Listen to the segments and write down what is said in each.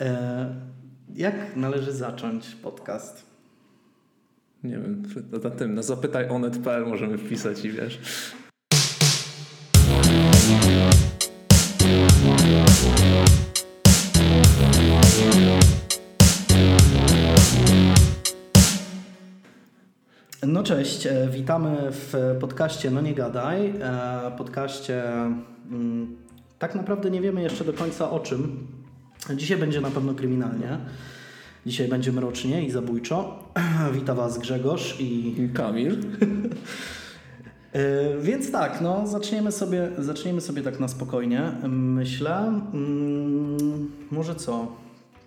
E, jak należy zacząć podcast? Nie wiem, na tym, na zapytaj onet.pl możemy wpisać i wiesz. No cześć, e, witamy w podcaście No Nie Gadaj. E, podcaście mm, tak naprawdę nie wiemy jeszcze do końca o czym. Dzisiaj będzie na pewno kryminalnie. Dzisiaj będzie mrocznie i zabójczo. Witam Was Grzegorz i... Kamil. E, więc tak, no zaczniemy sobie, zaczniemy sobie tak na spokojnie. Myślę, mm, może co?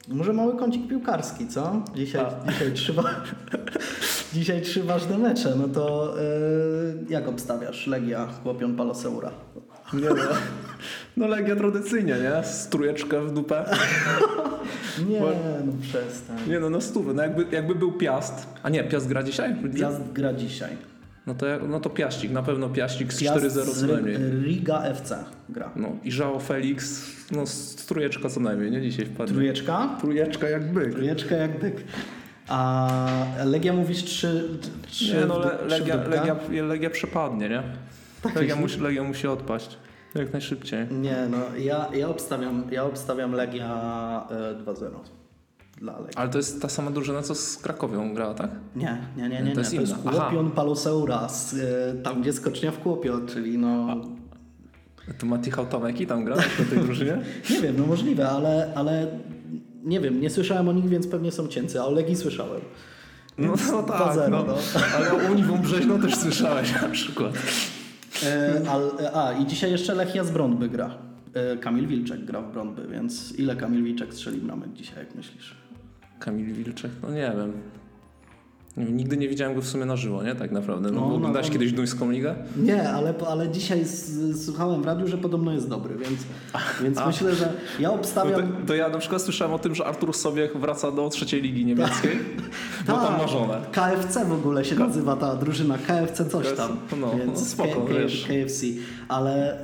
Może mały kącik piłkarski, co? Dzisiaj, dzisiaj. Dzisiaj trzy ważne mecze, no to yy, jak obstawiasz? Legia, Chłopion, Paloseura. Nie no. No Legia tradycyjnie, nie? Strujeczkę w dupę. nie, no przestań. Nie no, no stówę. No jakby, jakby był Piast. A nie, Piast gra dzisiaj? Piast gra dzisiaj. No to, no to Piaścik, na pewno Piaścik z 4-0 co najmniej. Riga FC gra. No i Żao Felix, no strujeczka co najmniej, nie? Dzisiaj wpadnie. Trujeczka? Trujeczka jak byk. Trujeczka jak byk. A Legia mówisz trzy, trzy Nie, no le, Legia, Legia, Legia przepadnie, nie? Tak Legia, musi, Legia musi odpaść. Jak najszybciej. Nie, no ja, ja, obstawiam, ja obstawiam Legia y, 2-0 dla Legii. Ale to jest ta sama drużyna, co z Krakowią grała, tak? Nie, nie, nie, nie. To jest, nie. To jest Kłopion Paloseura, z, y, tam gdzie skocznia w Kłopio, czyli no... A to Mati Hałtameki tam gra w tej drużynie? nie wiem, no możliwe, ale, ale nie wiem, nie słyszałem o nich, więc pewnie są cięcy, a o Legii słyszałem. No, no tak, 0, no. no. ale o Uniwum Brzeźno też słyszałeś na przykład. E, a, a, i dzisiaj jeszcze Lechia z Brądby gra. E, Kamil Wilczek gra w Brądby, więc ile Kamil Wilczek strzeli bramek dzisiaj, jak myślisz? Kamil Wilczek? No nie wiem. Nigdy nie widziałem go w sumie na żywo, nie? Tak naprawdę. No, no, oglądałeś no, kiedyś Duńską Ligę? Nie, ale, ale dzisiaj słuchałem w radiu, że podobno jest dobry, więc, więc myślę, że ja obstawiam... No to, to, ja na przykład słyszałem o tym, że Artur Sobiech wraca do trzeciej ligi niemieckiej, bo tam ma żonę. KFC w ogóle się nazywa ta drużyna, KFC coś tam. No, więc no spoko, K wiesz. KFC. Ale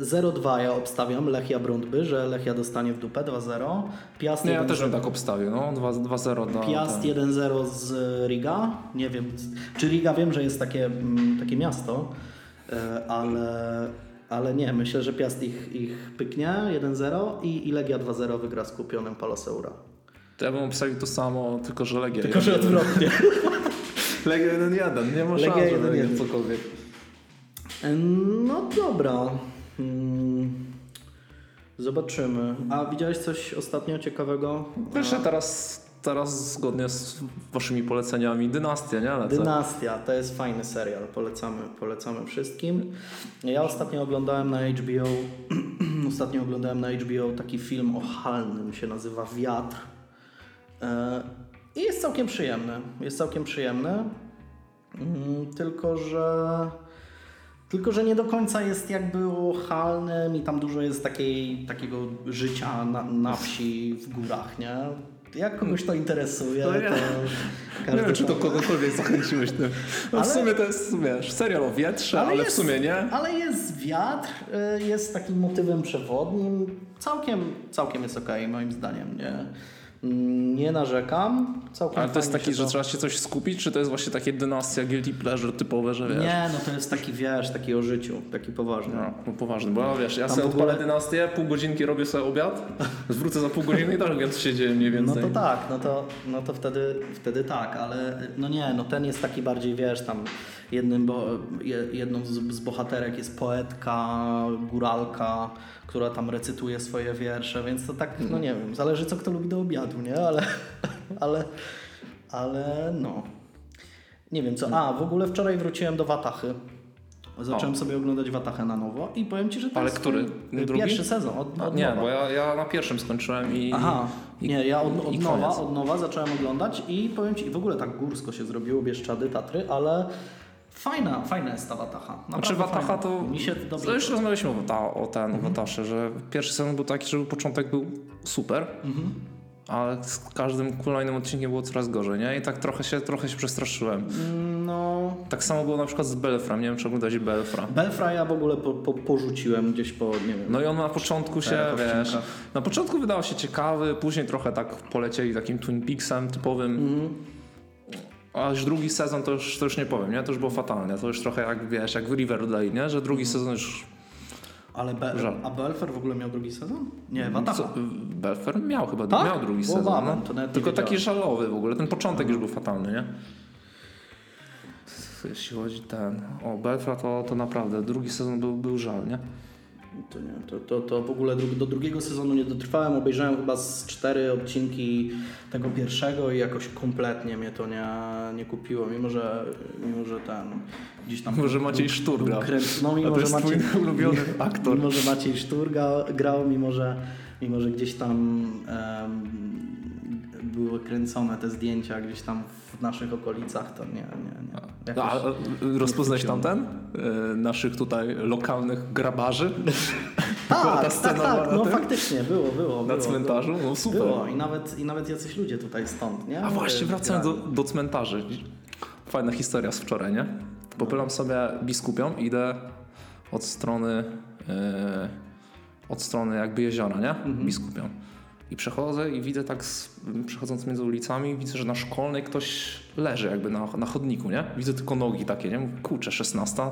y, 0-2 ja obstawiam, Lechia Brądby, że Lechia dostanie w dupę 2-0. Piast Nie, ja też bym tak obstawił, no 2-0. Piast 1-0 z Riga. Nie wiem, czy Riga wiem, że jest takie, mm, takie miasto, e, ale, ale nie, myślę, że Piast ich, ich pyknie 1-0 i, i Legia 2-0 wygra z kupionym Paloseura. To ja bym obstawił to samo, tylko że Legia. Tylko, że odwrotnie. Legia 1-1, nie ma szans, Legia 1-1 cokolwiek. No dobra. Hmm. Zobaczymy. A widziałeś coś ostatnio ciekawego? Jeszcze teraz teraz zgodnie z waszymi poleceniami Dynastia, nie? Lecę. Dynastia, to jest fajny serial, polecamy, polecamy wszystkim. Ja ostatnio oglądałem na HBO ostatnio oglądałem na HBO taki film o Halnym, się nazywa Wiatr. E, I jest całkiem przyjemny. Jest całkiem przyjemny. Mm, tylko, że tylko, że nie do końca jest jakby o Halnym i tam dużo jest takiej, takiego życia na, na wsi, w górach, nie? Jak kogoś to interesuje, no ja. to każdy... Nie wiem, czy to kogokolwiek zachęciłeś tym. No ale... w sumie to jest, wiesz, serial o wietrze, ale, ale jest, w sumie nie. Ale jest wiatr, y, jest takim motywem przewodnim. Całkiem, całkiem jest okej, okay, moim zdaniem, nie? Nie narzekam. Całkiem Ale to jest taki, to... że trzeba się coś skupić, czy to jest właśnie takie dynastia guilty pleasure typowe, że wiesz? Nie, no to jest taki, wiesz, taki o życiu, taki poważny. No, no poważny, bo wiesz, ja Tam sobie ogóle... odpalę dynastię, pół godzinki robię sobie obiad, zwrócę za pół godziny i tak wiem, co się dzieje mniej więcej. No to tak, no to, no to wtedy, wtedy tak, ale no nie, no ten jest taki bardziej, wiesz, tam jednym, bo, jedną z, z bohaterek jest poetka, góralka, która tam recytuje swoje wiersze, więc to tak, no nie wiem, zależy co kto lubi do obiadu, nie? Ale, ale, ale no. Nie wiem co. A, w ogóle wczoraj wróciłem do Watachy. Zacząłem o. sobie oglądać Watachę na nowo i powiem Ci, że to Ale jest który? Drugi? pierwszy sezon. Od, od nie, nowa. bo ja, ja na pierwszym skończyłem i. Aha, i, nie, ja od, od nowa, od nowa zacząłem oglądać i powiem Ci, w ogóle tak górsko się zrobiło, Bieszczady, Tatry, ale Fajna, fajna jest ta Wataha. Znaczy Wataha to... Mi się dobrze to już rozmawialiśmy o, ta, o ten mhm. Watasze, że pierwszy sezon był taki, że początek był super, mhm. ale z każdym kolejnym odcinkiem było coraz gorzej, nie? I tak trochę się, trochę się przestraszyłem. No... Tak samo było na przykład z Belfra. Nie wiem, czy oglądałeś Belfra. Belfra ja w ogóle po, po, porzuciłem gdzieś po, nie wiem. No i on na początku się, wiesz, na początku wydawał się ciekawy, później trochę tak polecieli takim Twin Peaksem typowym. Mm. A już drugi sezon to już, to już nie powiem, nie? To już było fatalne. To już trochę jak, wiesz, jak w Riverdale, nie? Że drugi sezon już ale Be a Belfer w ogóle miał drugi sezon? Nie, Wataha. Belfer miał chyba tak? miał drugi sezon. Babem, no. Tylko taki żalowy w ogóle. Ten początek już był fatalny, nie? Jeśli chodzi ten. O, Belfra to, to naprawdę drugi sezon był, był żal, nie? To nie, to, to, to w ogóle do drugiego sezonu nie dotrwałem. Obejrzałem chyba z cztery odcinki tego pierwszego i jakoś kompletnie mnie to nie, nie kupiło, mimo że, mimo że ten gdzieś tam... Może Maciej Sztur grał. No mimo, że Maciej, ulubiony aktor. Mimo, że Maciej Sztur grał, mimo że, mimo, że gdzieś tam um, były kręcone te zdjęcia gdzieś tam w naszych okolicach, to nie, nie, nie. Jakoś, a, rozpoznać tam ten? E, naszych tutaj lokalnych grabarzy? tak, ta scena tak, tak. no faktycznie, było, było. Na było, cmentarzu? No super. Było i nawet, i nawet jacyś ludzie tutaj stąd, nie? A właśnie, wracając do, do cmentarzy. Fajna historia z wczoraj, nie? Popylam sobie biskupią, idę od strony, yy, od strony jakby jeziora, nie? Mhm. Biskupią. I przechodzę i widzę tak, z, przechodząc między ulicami, widzę, że na szkolnej ktoś leży jakby na, na chodniku, nie? Widzę tylko nogi takie, nie? Mówię, kurczę, 16,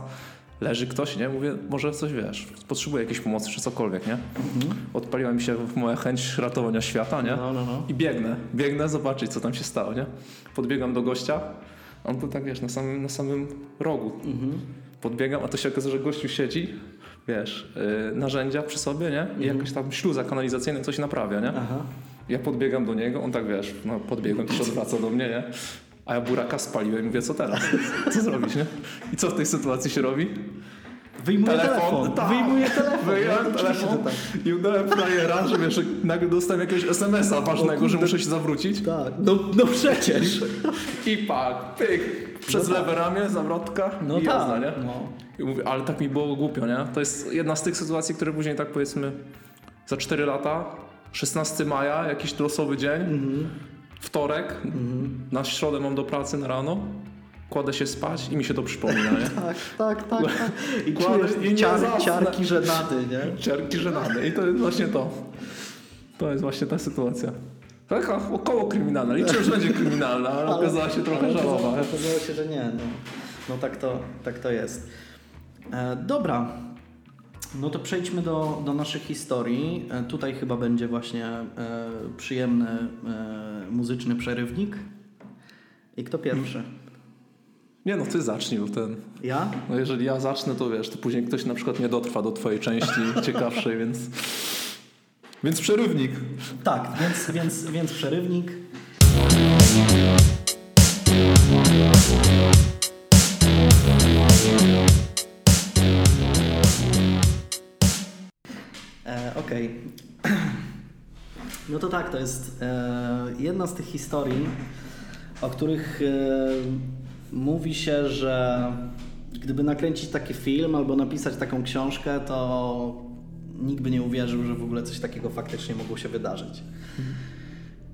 leży ktoś, nie? Mówię, może coś wiesz, potrzebuje jakiejś pomocy czy cokolwiek, nie? Mhm. Odpaliła mi się moja chęć ratowania świata, nie? No, no, no. I biegnę, biegnę zobaczyć, co tam się stało, nie? Podbiegam do gościa, on był tak, wiesz, na samym, na samym rogu. Mhm. Podbiegam, a to się okazuje, że gościu siedzi, wiesz, yy, narzędzia przy sobie, nie? I mhm. jakaś tam śluza kanalizacyjna coś naprawia, nie? Aha. Ja podbiegam do niego, on tak, wiesz, no podbiegam, to się odwraca do mnie, nie? A ja buraka spaliłem i mówię, co teraz? Co zrobić, nie? I co w tej sytuacji się robi? Wyjmuję telefon. telefon. Tak. Wyjmuję telefon. Wyjąłem telefon tak. i udałem frajera, że wiesz, nagle dostałem jakiegoś SMS-a ważnego, że muszę się zawrócić. Tak, no, no przecież. I pak, pyk, przez no lewe tak. ramię, zawrotka no i tak. jazda, nie? No. I mówię, ale tak mi było głupio, nie? To jest jedna z tych sytuacji, które później tak powiedzmy za 4 lata, 16 maja, jakiś losowy dzień, mhm. wtorek, mhm. na środę mam do pracy na rano, kładę się spać i mi się to przypomina, nie? tak, tak, tak, tak. I kładę i ciar, ciarki żenady, nie? Ciarki żenady i to jest właśnie to. To jest właśnie ta sytuacja. Taka około kryminalna. Liczyłem, że będzie kryminalna, ale, ale okazała się trochę żałowa. Okazało się, że nie. No, no tak, to, tak to jest. E, dobra. No to przejdźmy do, do naszych historii. E, tutaj chyba będzie właśnie e, przyjemny e, muzyczny przerywnik. I kto pierwszy? Nie no, ty zacznij, bo ten... Ja? No jeżeli ja zacznę, to wiesz, to później ktoś na przykład nie dotrwa do twojej części ciekawszej, więc... Więc przerywnik. Tak, więc, więc, więc przerywnik. E, Okej. Okay. No to tak, to jest e, jedna z tych historii, o których e, mówi się, że gdyby nakręcić taki film albo napisać taką książkę, to nikt by nie uwierzył, że w ogóle coś takiego faktycznie mogło się wydarzyć.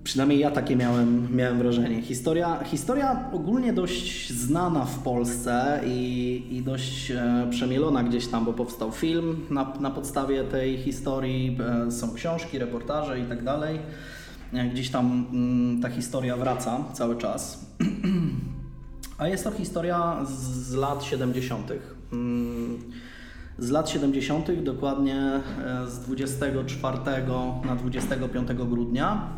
Przynajmniej ja takie miałem, miałem wrażenie. Historia, historia ogólnie dość znana w Polsce i, i dość e, przemielona gdzieś tam, bo powstał film na, na podstawie tej historii, e, są książki, reportaże i tak dalej. E, gdzieś tam mm, ta historia wraca cały czas. A jest to historia z lat 70. Z lat 70., dokładnie e, z 24 na 25 grudnia.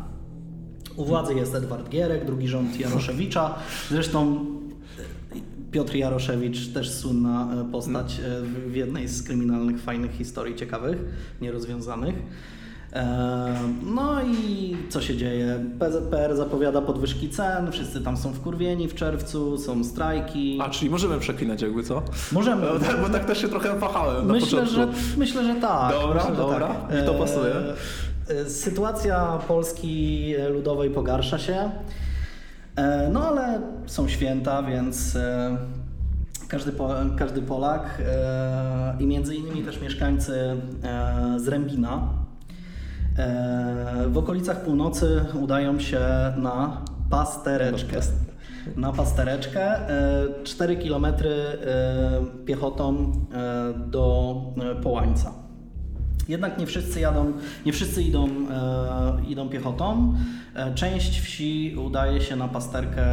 U władzy jest Edward Gierek, drugi rząd Jaroszewicza. Zresztą e, Piotr Jaroszewicz, też słynna e, postać w jednej z kryminalnych, fajnych historii, ciekawych, nierozwiązanych. No i co się dzieje? PZPR zapowiada podwyżki cen, wszyscy tam są wkurwieni w czerwcu, są strajki. A, czyli możemy przeklinać jakby co? Możemy. Bo tak, bo tak też się trochę wahałem myślę, na początku. Że, myślę, że tak. Dobra, myślę, dobra, tak. mi to pasuje. E, sytuacja Polski Ludowej pogarsza się. E, no ale są święta, więc e, każdy, każdy Polak i między innymi też mieszkańcy z Rębina, E, w okolicach północy udają się na pastereczkę. na pastereczkę. 4 km piechotą e, do e, Połańca. Jednak nie wszyscy jadą, nie wszyscy idą, e, idą piechotą. Część wsi udaje się na pasterkę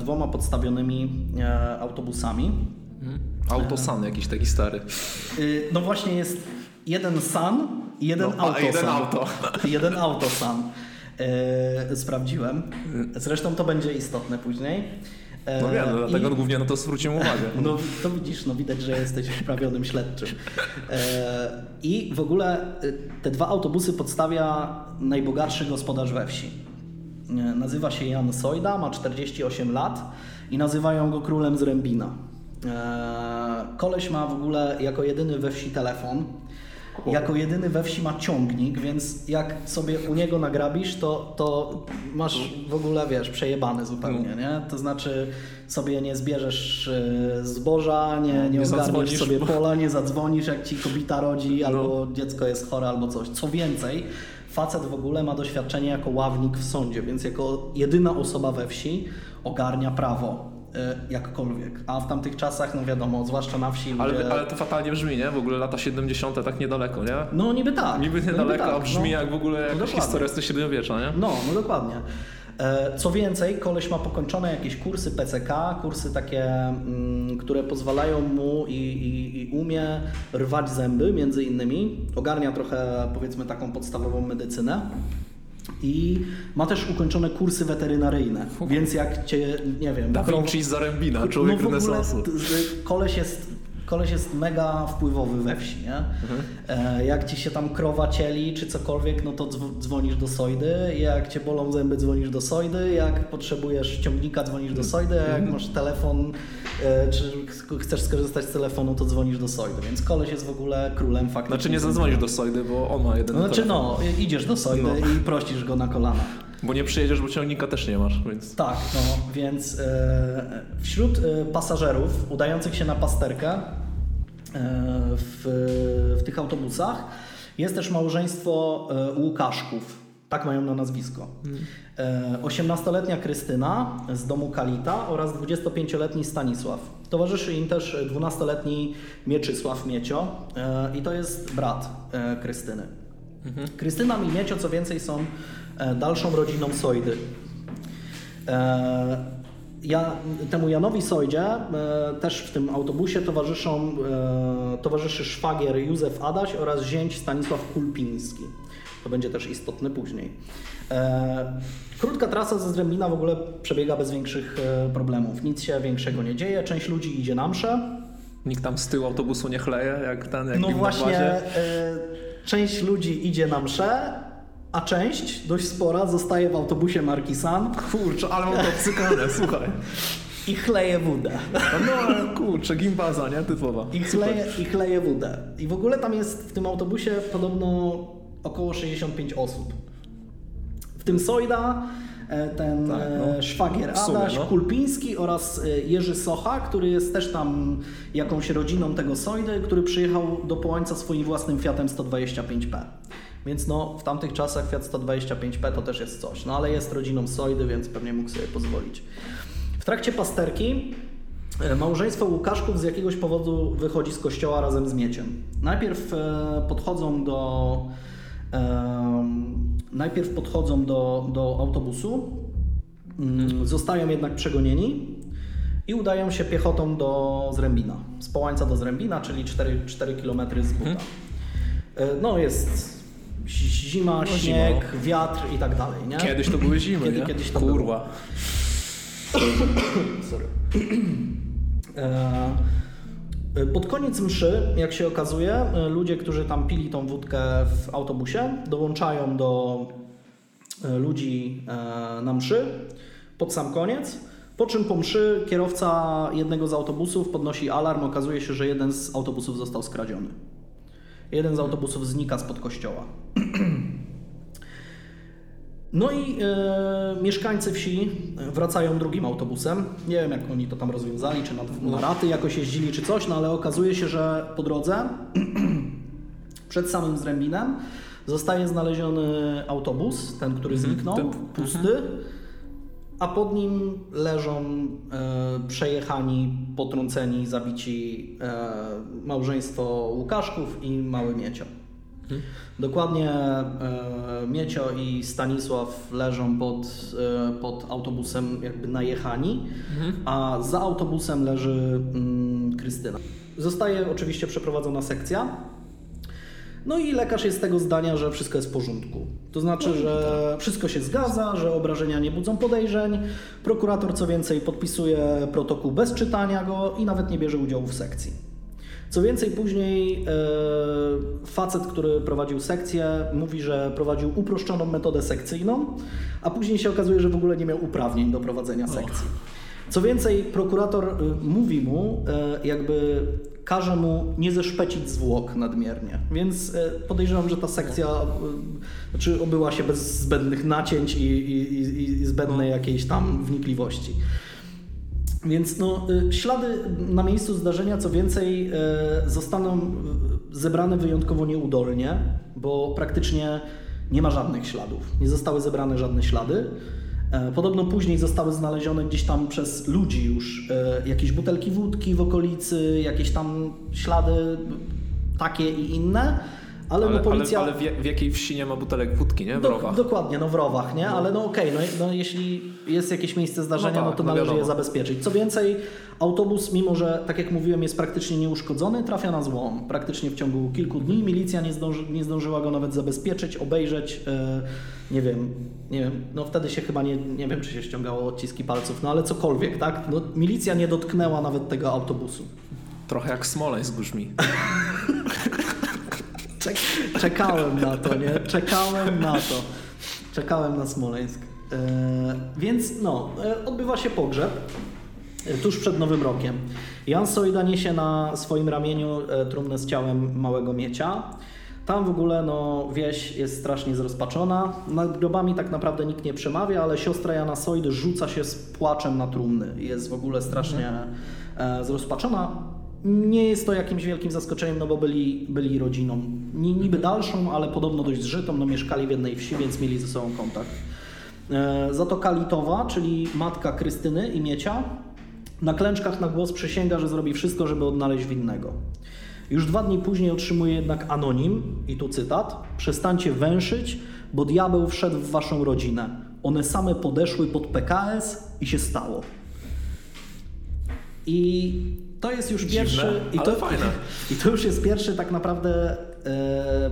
dwoma podstawionymi autobusami. Hmm. Autosan jakiś taki stary. No właśnie jest jeden san i jeden no, autosan. Jeden auto. Jeden autosan. E, sprawdziłem. Zresztą to będzie istotne później. E, no wiem, no, dlatego I, głównie na to zwróciłem uwagę. No to widzisz, no widać, że jesteś wprawionym śledczym. E, I w ogóle te dwa autobusy podstawia najbogatszy gospodarz we wsi. Nazywa się Jan Sojda, ma 48 lat i nazywają go królem z Rębina. Koleś ma w ogóle jako jedyny we wsi telefon jako jedyny we wsi ma ciągnik, więc jak sobie u niego nagrabisz, to, to masz w ogóle, wiesz, przejebany zupełnie, no. nie? To znaczy sobie nie zbierzesz e, zboża, nie, nie, nie ogarniesz sobie pola, nie zadzwonisz jak ci kobita rodzi, no. albo dziecko jest chore, albo coś. Co więcej, facet w ogóle ma doświadczenie jako ławnik w sądzie, więc jako jedyna osoba we wsi ogarnia prawo jakkolwiek. A w tamtych czasach, no wiadomo, zwłaszcza na wsi. Ale, ludzie... ale to fatalnie brzmi, nie? W ogóle lata 70. tak niedaleko, nie? No niby tak. Niby no, niedaleko, niby tak. a brzmi no, jak w ogóle jakaś no, historia z średniowiecza, nie? No, no dokładnie. E, co więcej, koleś ma pokończone jakieś kursy PCK, kursy takie, mm, które pozwalają mu i, i, i, umie rwać zęby, między innymi. Ogarnia trochę, powiedzmy, taką podstawową medycynę. I ma też ukończone kursy weterynaryjne, więc jak cię, nie wiem... Da Vinci z Zarębina, człowiek no renesansu. Koleś jest koleś jest mega wpływowy we wsi, nie? Mhm. E, jak ci się tam krowa cieli czy cokolwiek, no to dzwonisz do Sojdy, jak cię bolą zęby, dzwonisz do Sojdy, jak potrzebujesz ciągnika, dzwonisz do Sojdy, jak mhm. masz telefon, e, czy chcesz skorzystać z telefonu, to dzwonisz do Sojdy, więc koleś jest w ogóle królem faktycznie. Znaczy nie zadzwonisz do Sojdy, bo on ma jeden Znaczy telefon. no, idziesz do Sojdy no. i prosisz go na kolana. Bo nie przyjedziesz, bo ciągnika też nie masz, więc... Tak, no, więc e, wśród e, pasażerów udających się na pasterkę w, w tych autobusach. Jest też małżeństwo e, Łukaszków, tak mają na nazwisko. 18-letnia e, Krystyna z domu Kalita oraz 25-letni Stanisław. Towarzyszy im też 12-letni Mieczysław Miecio i to jest brat Krystyny. Krystyna i Miecio, co więcej, są dalszą rodziną Sojdy ja, temu Janowi Sojdzie e, też w tym autobusie towarzyszą, e, towarzyszy szwagier Józef Adaś oraz zięć Stanisław Kulpiński. To będzie też istotne później. E, krótka trasa ze Zrębina w ogóle przebiega bez większych e, problemów. Nic się większego nie dzieje. Część ludzi idzie na mszę. Nikt tam z tyłu autobusu nie chleje, jak ten, jak No właśnie, e, część ludzi idzie na mszę, a część, dość spora, zostaje w autobusie marki San. Kurczę, ale mam to obcykane, słuchaj. I chleje wódę. No kurczę, gimbaza, nie? Typowa. I chleje, I chleje wódę. I w ogóle tam jest w tym autobusie podobno około 65 osób. W tym Sojda e, ten tak, no. E, szwagier sumie, Adaś no. Kulpiński oraz e, Jerzy Socha, który jest też tam jakąś rodziną tego Sojdy, który przyjechał do Połańca swoim własnym Fiatem 125P. Więc no, w tamtych czasach Fiat 125P to też jest coś. No ale jest rodziną Sojdy, więc pewnie mógł sobie pozwolić. W trakcie pasterki e, małżeństwo Łukaszków z jakiegoś powodu wychodzi z kościoła razem z mieciem. Najpierw e, podchodzą do najpierw podchodzą do, do autobusu, mm, zostają jednak przegonieni i udają się piechotą do Zrębina. Z Połańca do Zrębina, czyli 4, 4 km z Buta. Mhm. E, no jest zima, no, śnieg, zima. wiatr i tak dalej, nie? Kiedyś to były zimy, Kiedy, nie? Kiedyś to Kurwa. Sorry. E, pod koniec mszy, jak się okazuje, e, ludzie, którzy tam pili tą wódkę w autobusie, dołączają do e, ludzi na mszy pod sam koniec. Po czym po mszy kierowca jednego z autobusów podnosi alarm. Okazuje się, że jeden z autobusów został skradziony. Jeden z autobusów znika spod kościoła. No i e, mieszkańcy wsi wracają drugim autobusem. Nie wiem, jak oni to tam rozwiązali, czy na, na raty jakoś jeździli, czy coś, no ale okazuje się, że po drodze, przed samym Zrębinem, zostaje znaleziony autobus, ten, który mhm, zniknął, pusty, a pod nim leżą e, przejechani, potrąceni, zabici e, małżeństwo Łukaszków i mały Miecio. Mhm. Dokładnie e, Miecio i Stanisław leżą pod, e, pod autobusem jakby najechani, mhm. a za autobusem leży mm, Krystyna. Zostaje oczywiście przeprowadzona sekcja. No i lekarz jest tego zdania, że wszystko jest w porządku. To znaczy, no że tak. wszystko się zgadza, że obrażenia nie budzą podejrzeń. Prokurator co więcej podpisuje protokół bez czytania go i nawet nie bierze udziału w sekcji. Co więcej, później e, facet, który prowadził sekcję, mówi, że prowadził uproszczoną metodę sekcyjną, a później się okazuje, że w ogóle nie miał uprawnień do prowadzenia sekcji. Co więcej, prokurator y, mówi mu, e, jakby każe mu nie zeszpecić zwłok nadmiernie. Więc e, podejrzewam, że ta sekcja znaczy obyła się bez zbędnych nacięć i, i, i zbędnej jakiejś tam wnikliwości. Więc no, y, ślady na miejscu zdarzenia, co więcej, zostaną zebrane wyjątkowo nieudolnie, bo praktycznie nie ma żadnych śladów. Nie zostały zebrane żadne ślady. E, podobno później zostały znalezione gdzieś tam przez ludzi już e, jakieś butelki wódki w okolicy, jakieś tam ślady takie i inne ale, ale, no policja... ale, ale w, w, jakiej wsi nie ma butelek wódki, nie? W Do, rowach. Dokładnie, no w rowach, nie? No. Ale no okej, okay, no, no, jeśli jest jakieś miejsce zdarzenia, no, tak, no to należy je zabezpieczyć. Co więcej, autobus, mimo że, tak jak mówiłem, jest praktycznie nieuszkodzony, trafia na złom. Praktycznie w ciągu kilku dni milicja nie, zdąży, nie zdążyła go nawet zabezpieczyć, obejrzeć. Yy, nie wiem, nie wiem, no wtedy się chyba nie, nie wiem, czy się ściągało odciski palców, no ale cokolwiek, tak? No, milicja nie dotknęła nawet tego autobusu. Trochę jak Smoleńsk brzmi. Czek czekałem na to, nie? Czekałem na to. Czekałem na Smoleńsk. E, więc no, e, odbywa się pogrzeb e, tuż przed Nowym Rokiem. Jan Sojda niesie na swoim ramieniu e, trumnę z ciałem małego miecia. Tam w ogóle no, wieś jest strasznie zrozpaczona. Nad grobami tak naprawdę nikt nie przemawia, ale siostra Jana Sojdy rzuca się z płaczem na trumny. Jest w ogóle strasznie mhm. zrozpaczona. Nie jest to jakimś wielkim zaskoczeniem, no bo byli, byli rodziną niby dalszą, ale podobno dość zżytą, no mieszkali w jednej wsi, więc mieli ze sobą kontakt. E, za to Kalitowa, czyli matka Krystyny i Miecia, na klęczkach na głos przysięga, że zrobi wszystko, żeby odnaleźć winnego. Już dwa dni później otrzymuje jednak anonim, i tu cytat: Przestańcie węszyć, bo diabeł wszedł w waszą rodzinę. One same podeszły pod PKS i się stało. I to jest już Dziwne, pierwszy. I to, fajne. I to już jest pierwszy tak naprawdę. E,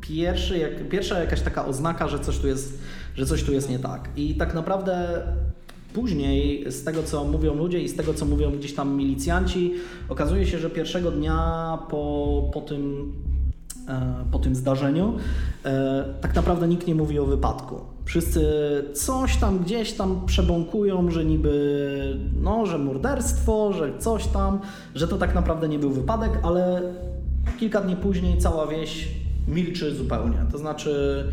pierwszy, jak, pierwsza jakaś taka oznaka, że coś, tu jest, że coś tu jest nie tak. I tak naprawdę później, z tego co mówią ludzie i z tego co mówią gdzieś tam milicjanci, okazuje się, że pierwszego dnia po, po tym E, po tym zdarzeniu, e, tak naprawdę nikt nie mówi o wypadku. Wszyscy coś tam gdzieś tam przebąkują, że niby, no, że morderstwo, że coś tam, że to tak naprawdę nie był wypadek, ale kilka dni później cała wieś milczy zupełnie. To znaczy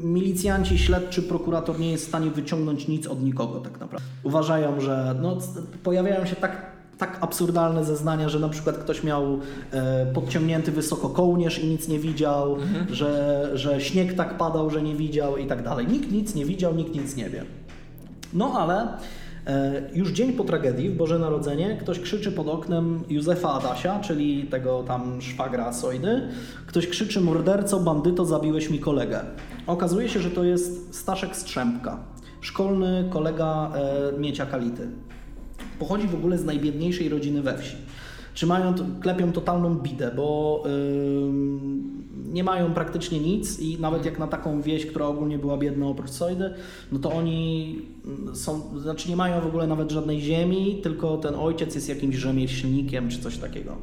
milicjanci, śledczy, prokurator nie jest w stanie wyciągnąć nic od nikogo tak naprawdę. Uważają, że no, pojawiają się tak tak absurdalne zeznania, że na przykład ktoś miał e, podciągnięty wysoko kołnierz i nic nie widział, mhm. że, że śnieg tak padał, że nie widział i tak dalej. Nikt nic nie widział, nikt nic nie wie. No ale e, już dzień po tragedii, w Boże Narodzenie, ktoś krzyczy pod oknem Józefa Adasia, czyli tego tam szwagra Sojdy. Ktoś krzyczy morderco, bandyto, zabiłeś mi kolegę. Okazuje się, że to jest Staszek Strzępka, szkolny kolega e, Miecia Kality pochodzi w ogóle z najbiedniejszej rodziny we wsi. Czy mają, klepią totalną bidę, bo yy, nie mają praktycznie nic i nawet jak na taką wieś, która ogólnie była biedna oprócz Sojdy, no to oni są, znaczy nie mają w ogóle nawet żadnej ziemi, tylko ten ojciec jest jakimś rzemieślnikiem czy coś takiego.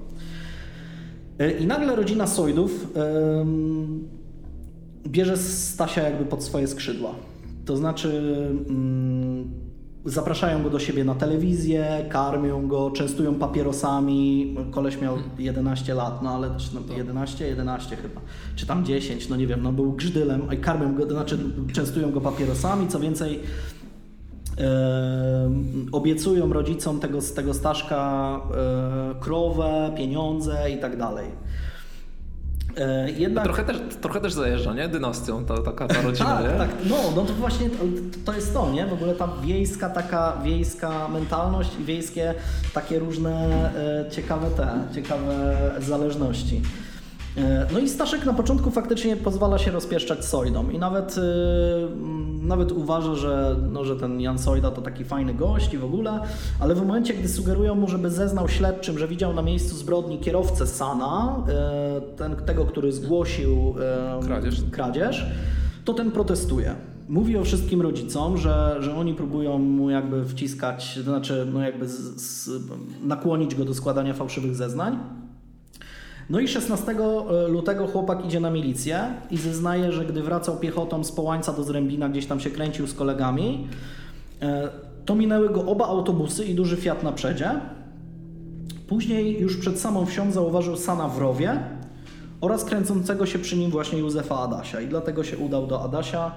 Yy, I nagle rodzina Sojdów yy, bierze Stasia jakby pod swoje skrzydła. To znaczy Zapraszają go do siebie na telewizję, karmią go, częstują papierosami. Koleś miał 11 lat, no ale no, 11, 11 chyba, czy tam 10, no nie wiem, no był grzdylem, a karmią go, znaczy częstują go papierosami, co więcej e, obiecują rodzicom tego, tego Staszka e, krowę, pieniądze i tak dalej. E, jednak... Trochę też, trochę też zajeżdża, nie? Dynastią, ta, taka ta rodzina, tak, nie? tak, no, no to właśnie to, jest to, nie? W ogóle ta wiejska taka, wiejska mentalność i wiejskie takie różne e, ciekawe te, ciekawe zależności. E, No i Staszek na początku faktycznie pozwala się rozpieszczać Sojdą i nawet, e, nawet uważa, że, no, że ten Jan Sojda to taki fajny gość i w ogóle, ale w momencie, gdy sugerują mu, żeby zeznał śledczym, że widział na miejscu zbrodni kierowcę Sana, e, ten, tego, który zgłosił Kradzież. kradzież, to ten protestuje. Mówi o wszystkim rodzicom, że, że oni próbują mu jakby wciskać, to znaczy no jakby z, z, nakłonić go do składania fałszywych zeznań. No i 16 lutego chłopak idzie na milicję i zeznaje, że gdy wracał piechotą z Połańca do Zrębina, gdzieś tam się kręcił z kolegami, e, to minęły go oba autobusy i duży Fiat na przedzie. Później już przed samą wsią zauważył Sana w rowie oraz kręcącego się przy nim właśnie Józefa Adasia i dlatego się udał do Adasia,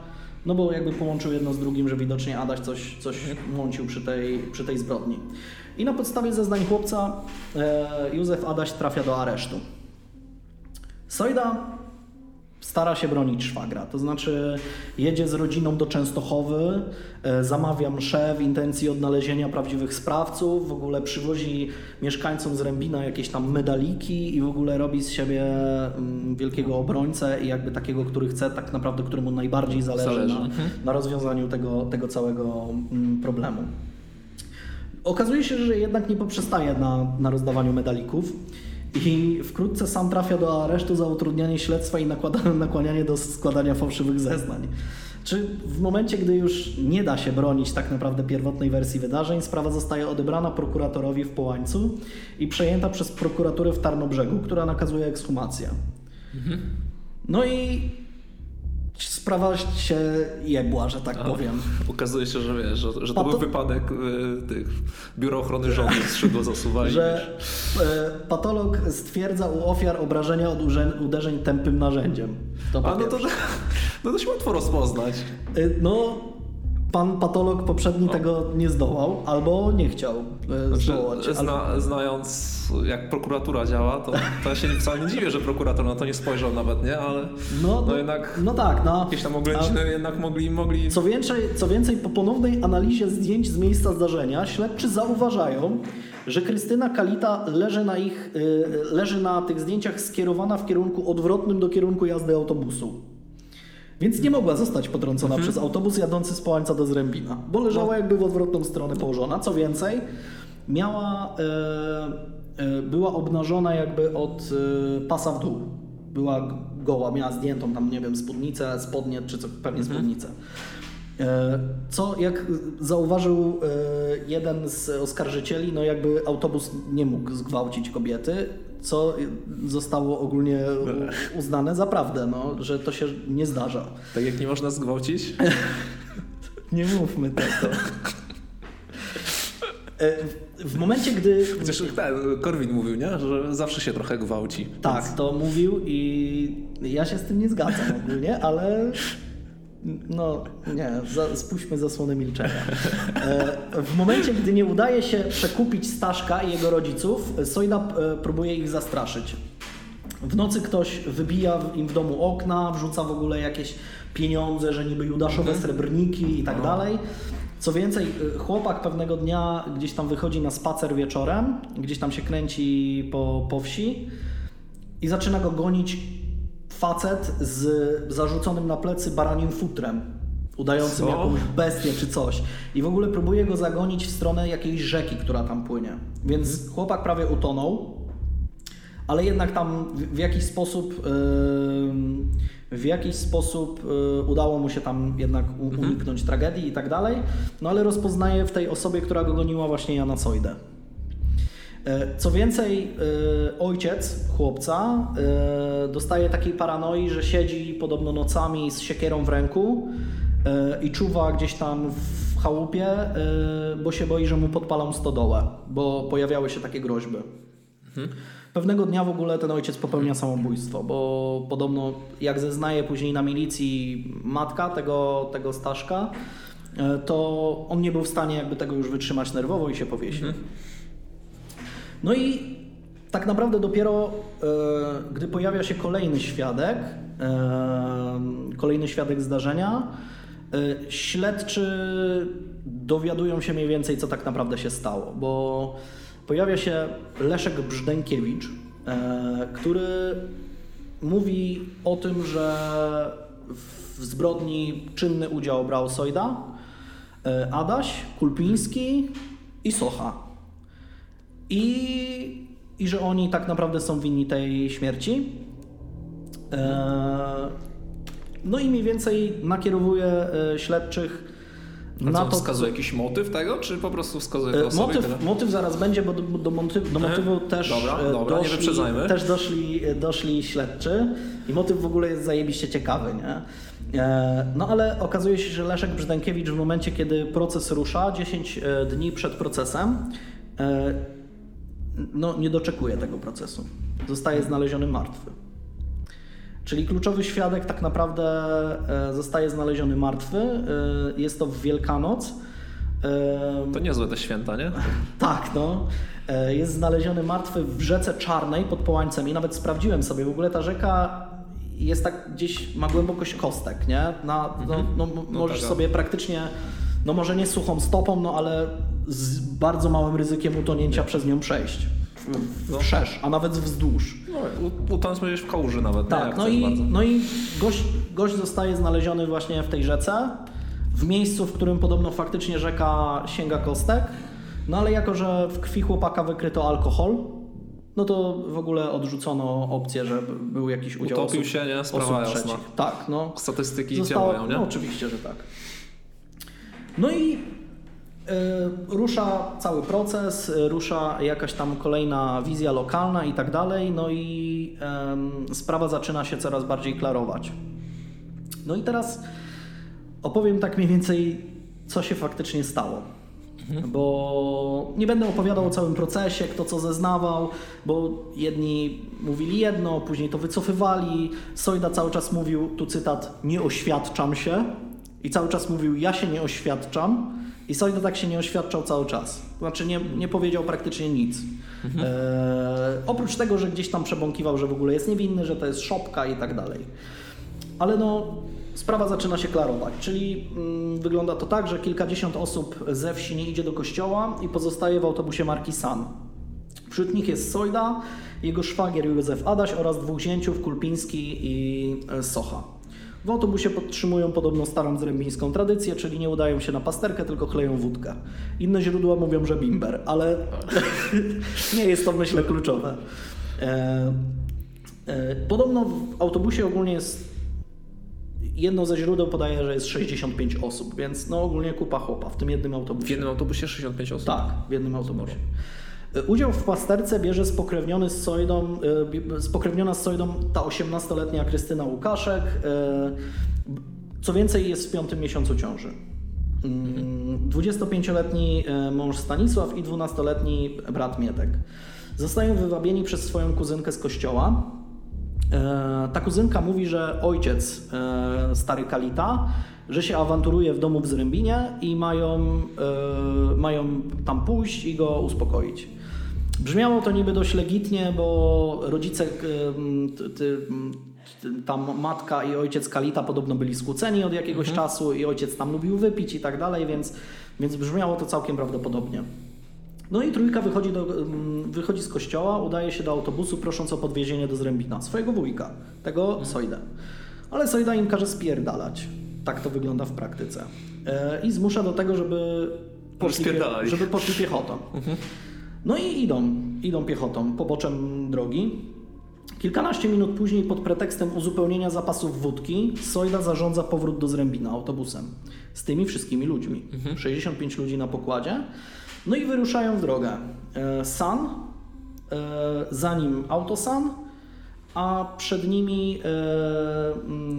no bo jakby połączył jedno z drugim, że widocznie Adaś coś, coś mącił przy tej, przy tej zbrodni. I na podstawie zeznań chłopca e, Józef Adaś trafia do aresztu. Sojda stara się bronić szwagra, to znaczy jedzie z rodziną do Częstochowy, e, zamawia mszę w intencji odnalezienia prawdziwych sprawców, w ogóle przywozi mieszkańcom z Rębina jakieś tam medaliki i w ogóle robi z siebie mm, wielkiego obrońcę i jakby takiego, który chce, tak naprawdę któremu najbardziej zależy, Zależy, Na, mhm. na rozwiązaniu tego, tego całego mm, problemu. Okazuje się, że jednak nie poprzestaje na, na rozdawaniu medalików i wkrótce sam trafia do aresztu za utrudnianie śledztwa i nakłada, nakłanianie do składania fałszywych zeznań. Czy w momencie, gdy już nie da się bronić tak naprawdę pierwotnej wersji wydarzeń, sprawa zostaje odebrana prokuratorowi w Połańcu i przejęta przez prokuraturę w Tarnobrzegu, która nakazuje ekshumację. No i sprawa się jebła, że tak powiem. Okazuje się, że wiesz, że, że to A był wypadek y, tych Biura Ochrony Rządu, skrzydło zasuwali. że e, patolog stwierdza u ofiar obrażenia od uderzeń tępym narzędziem. To A no to, no to się łatwo rozpoznać. E, No, pan patolog poprzedni tego nie zdołał, albo nie chciał e, Znaczy, zdołać. ale- zna, znając jak prokuratura działa, to, to ja się wcale nie dziwię, że prokurator na to nie spojrzał nawet, nie? Ale no, no jednak no tak, no. jakieś tam oględziny jednak mogli... mogli... Co więcej, co więcej, po ponownej analizie zdjęć z miejsca zdarzenia, śledczy zauważają, że Krystyna Kalita leży na, ich, y, leży na tych zdjęciach skierowana w kierunku odwrotnym do kierunku jazdy autobusu. Więc nie mogła zostać potrącona przez autobus jadący z Połańca do Zrębina, bo leżała jakby w odwrotną stronę położona. Co więcej, miała, e, e, była obnażona jakby od e, pasa w dół. Była goła, miała zdjętą tam, nie wiem, spódnicę, spodnie, czy co, pewnie spódnicę. E, Co, jak zauważył e, jeden z oskarżycieli, no jakby autobus nie mógł zgwałcić kobiety, co zostało ogólnie uznane za prawdę, no, że to się nie zdarza. Tak jak nie można zgwałcić? Nie mówmy tego. E, W momencie, gdy. Chociaż ten Korwin mówił, nie? Że zawsze się trochę gwałci. Tak, to mówił i ja się z tym nie zgadzam ogólnie, ale. No nie, za, spuśćmy zasłonę milczenia. E, W momencie, gdy nie udaje się przekupić Staszka i jego rodziców, Sojda e, próbuje ich zastraszyć. W nocy ktoś wybija im w domu okna, wrzuca w ogóle jakieś pieniądze, że niby judaszowe srebrniki i tak dalej. Co więcej, y, chłopak pewnego dnia gdzieś tam wychodzi na spacer wieczorem, gdzieś tam się kręci po, po wsi i zaczyna go gonić facet z zarzuconym na plecy baranim futrem, udającym Co? jakąś bestię czy coś. I w ogóle próbuje go zagonić w stronę jakiejś rzeki, która tam płynie. Więc chłopak prawie utonął, ale jednak tam w, jakiś sposób w jakiś sposób y, udało mu się tam jednak u, uniknąć tragedii i tak dalej. No ale rozpoznaje w tej osobie, która go goniła właśnie Jana Sojdę. E, Co więcej, e, ojciec chłopca e, dostaje takiej paranoi, że siedzi podobno nocami z siekierą w ręku i czuwa gdzieś tam w chałupie, bo się boi, że mu podpalą stodołę, bo pojawiały się takie groźby. Pewnego dnia w ogóle ten ojciec popełnia samobójstwo, bo podobno, jak zeznaje później na milicji matka tego, tego Staszka, to on nie był w stanie jakby tego już wytrzymać nerwowo i się powiesił. No i tak naprawdę dopiero gdy pojawia się kolejny świadek, kolejny świadek zdarzenia, śledczy dowiadują się mniej więcej, co tak naprawdę się stało, bo pojawia się Leszek Brzdękiewicz, który mówi o tym, że w zbrodni czynny udział brał Sojda, e, Adaś, Kulpiński i Socha. I, I że oni tak naprawdę są winni tej śmierci. E, no i mniej więcej nakierowuje e, śledczych na to, wskazuje jakiś motyw tego, czy po prostu wskazuje to motyw, motyw zaraz będzie, bo do, do, motyw, do motywu też, dobra, dobra, doszli, też doszli, doszli śledczy i motyw w ogóle jest zajebiście ciekawy, nie? E, no ale okazuje się, że Leszek Brzdękiewicz w momencie, kiedy proces rusza, 10 e, dni przed procesem, e, no nie doczekuje tego procesu. Zostaje znaleziony martwy. Czyli kluczowy świadek tak naprawdę e, zostaje znaleziony martwy. E, jest to w Wielkanoc. To niezłe te święta, nie? Tak, no. E, jest znaleziony martwy w rzece Czarnej pod Połańcem i nawet sprawdziłem sobie, w ogóle ta rzeka jest tak gdzieś, ma głębokość kostek, nie? Na, no, mhm. no, no, możesz tak, sobie praktycznie, no może nie suchą stopą, no ale z bardzo małym ryzykiem utonięcia przez nią przejść no. wszerz, a nawet wzdłuż. No, utonąć będziesz w kałuży nawet. Tak, no i, no i gość, gość zostaje znaleziony właśnie w tej rzece, w miejscu, w którym podobno faktycznie rzeka sięga kostek, no ale jako, że w krwi chłopaka wykryto alkohol, no to w ogóle odrzucono opcję, że był jakiś udział Utopił osób, się, nie? Sprawa osób jasna. Tak, no. Statystyki Zostało, działają, nie? No oczywiście, że tak. No i rusza cały proces, e, rusza jakaś tam kolejna wizja lokalna i tak dalej, no i sprawa zaczyna się coraz bardziej klarować. No i teraz opowiem tak mniej więcej, co się faktycznie stało. Mhm. Bo nie będę opowiadał o całym procesie, kto co zeznawał, bo jedni mówili jedno, później to wycofywali. Sojda cały czas mówił, tu cytat, nie oświadczam się. I cały czas mówił, ja się nie oświadczam. I Solida tak się nie oświadczał cały czas. Znaczy nie, nie powiedział praktycznie nic. Mhm. E, oprócz tego, że gdzieś tam przebąkiwał, że w ogóle jest niewinny, że to jest szopka i tak dalej. Ale no, sprawa zaczyna się klarować. Czyli mm, wygląda to tak, że kilkadziesiąt osób ze wsi nie idzie do kościoła i pozostaje w autobusie marki San. Wśród nich jest Sojda, jego szwagier Józef Adaś oraz dwóch zięciów, Kulpiński i e, Socha. W autobusie podtrzymują podobną starą zrębińską tradycję, czyli nie udają się na pasterkę, tylko chleją wódkę. Inne źródła mówią, że bimber, ale nie jest to myślę kluczowe. E, e, podobno w autobusie ogólnie jest jedno ze źródeł podaje, że jest 65 osób, więc no ogólnie kupa chłopa w tym jednym autobusie. W jednym autobusie 65 osób? Tak, w jednym autobusie. Udział w pasterce bierze spokrewniony z Sojdą, e, spokrewniona z Sojdą ta 18-letnia Krystyna Łukaszek. E, co więcej, jest w piątym miesiącu ciąży. 25-letni mm, e, mąż Stanisław i 12-letni brat Mietek. Zostają wywabieni przez swoją kuzynkę z kościoła. Ta kuzynka mówi, że ojciec stary Kalita, że się awanturuje w domu w Zrębinie i mają, mają tam pójść i go uspokoić. Brzmiało to niby dość legitnie, bo rodzice, tam matka i ojciec Kalita podobno byli skłóceni od jakiegoś mhm. czasu i ojciec tam lubił wypić i tak dalej, więc, więc brzmiało to całkiem prawdopodobnie. No i trójka wychodzi, do, wychodzi z kościoła, udaje się do autobusu, prosząc o podwiezienie do Zrębina, swojego wujka, tego mhm. Sojdę. Ale Sojda im każe spierdalać. Tak to wygląda w praktyce. E, I zmusza do tego, żeby poszli, żeby poszli piechotą. Mhm. No i idą, idą piechotą poboczem drogi. Kilkanaście minut później pod pretekstem uzupełnienia zapasów wódki Sojda zarządza powrót do Zrębina autobusem z tymi wszystkimi ludźmi. Mhm. 65 ludzi na pokładzie. No i wyruszają w drogę. E, San, e, za nim Autosan, a przed nimi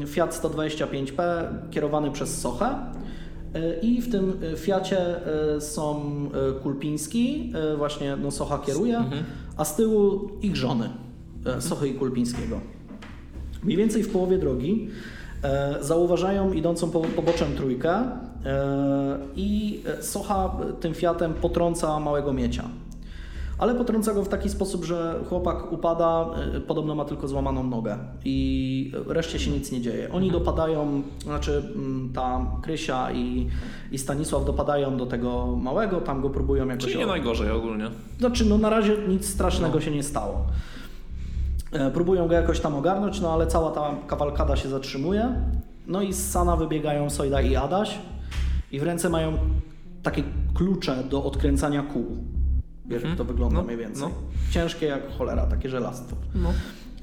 e, Fiat 125P kierowany przez Sochę. E, I w tym e, Fiacie są Kulpiński, właśnie no Socha kieruje, mhm. a z tyłu ich żony, Sochy i Kulpińskiego. Mniej więcej w połowie drogi zauważają idącą po, poboczem trójkę i Socha tym Fiatem potrąca małego miecia. Ale potrąca go w taki sposób, że chłopak upada, y, podobno ma tylko złamaną nogę i reszcie się nic nie dzieje. Oni Mhm. dopadają, znaczy mm, ta Krysia i, i Stanisław dopadają do tego małego, tam go próbują jakoś... Czyli nie najgorzej ogólnie. Znaczy, no na razie nic strasznego się nie stało. E, Próbują go jakoś tam ogarnąć, no ale cała ta kawalkada się zatrzymuje. No i z Sana wybiegają Sojda i Adaś i w ręce mają takie klucze do odkręcania kół. Wiesz, jak to wygląda No, mniej więcej. no. Ciężkie jak cholera, takie żelastwo. No.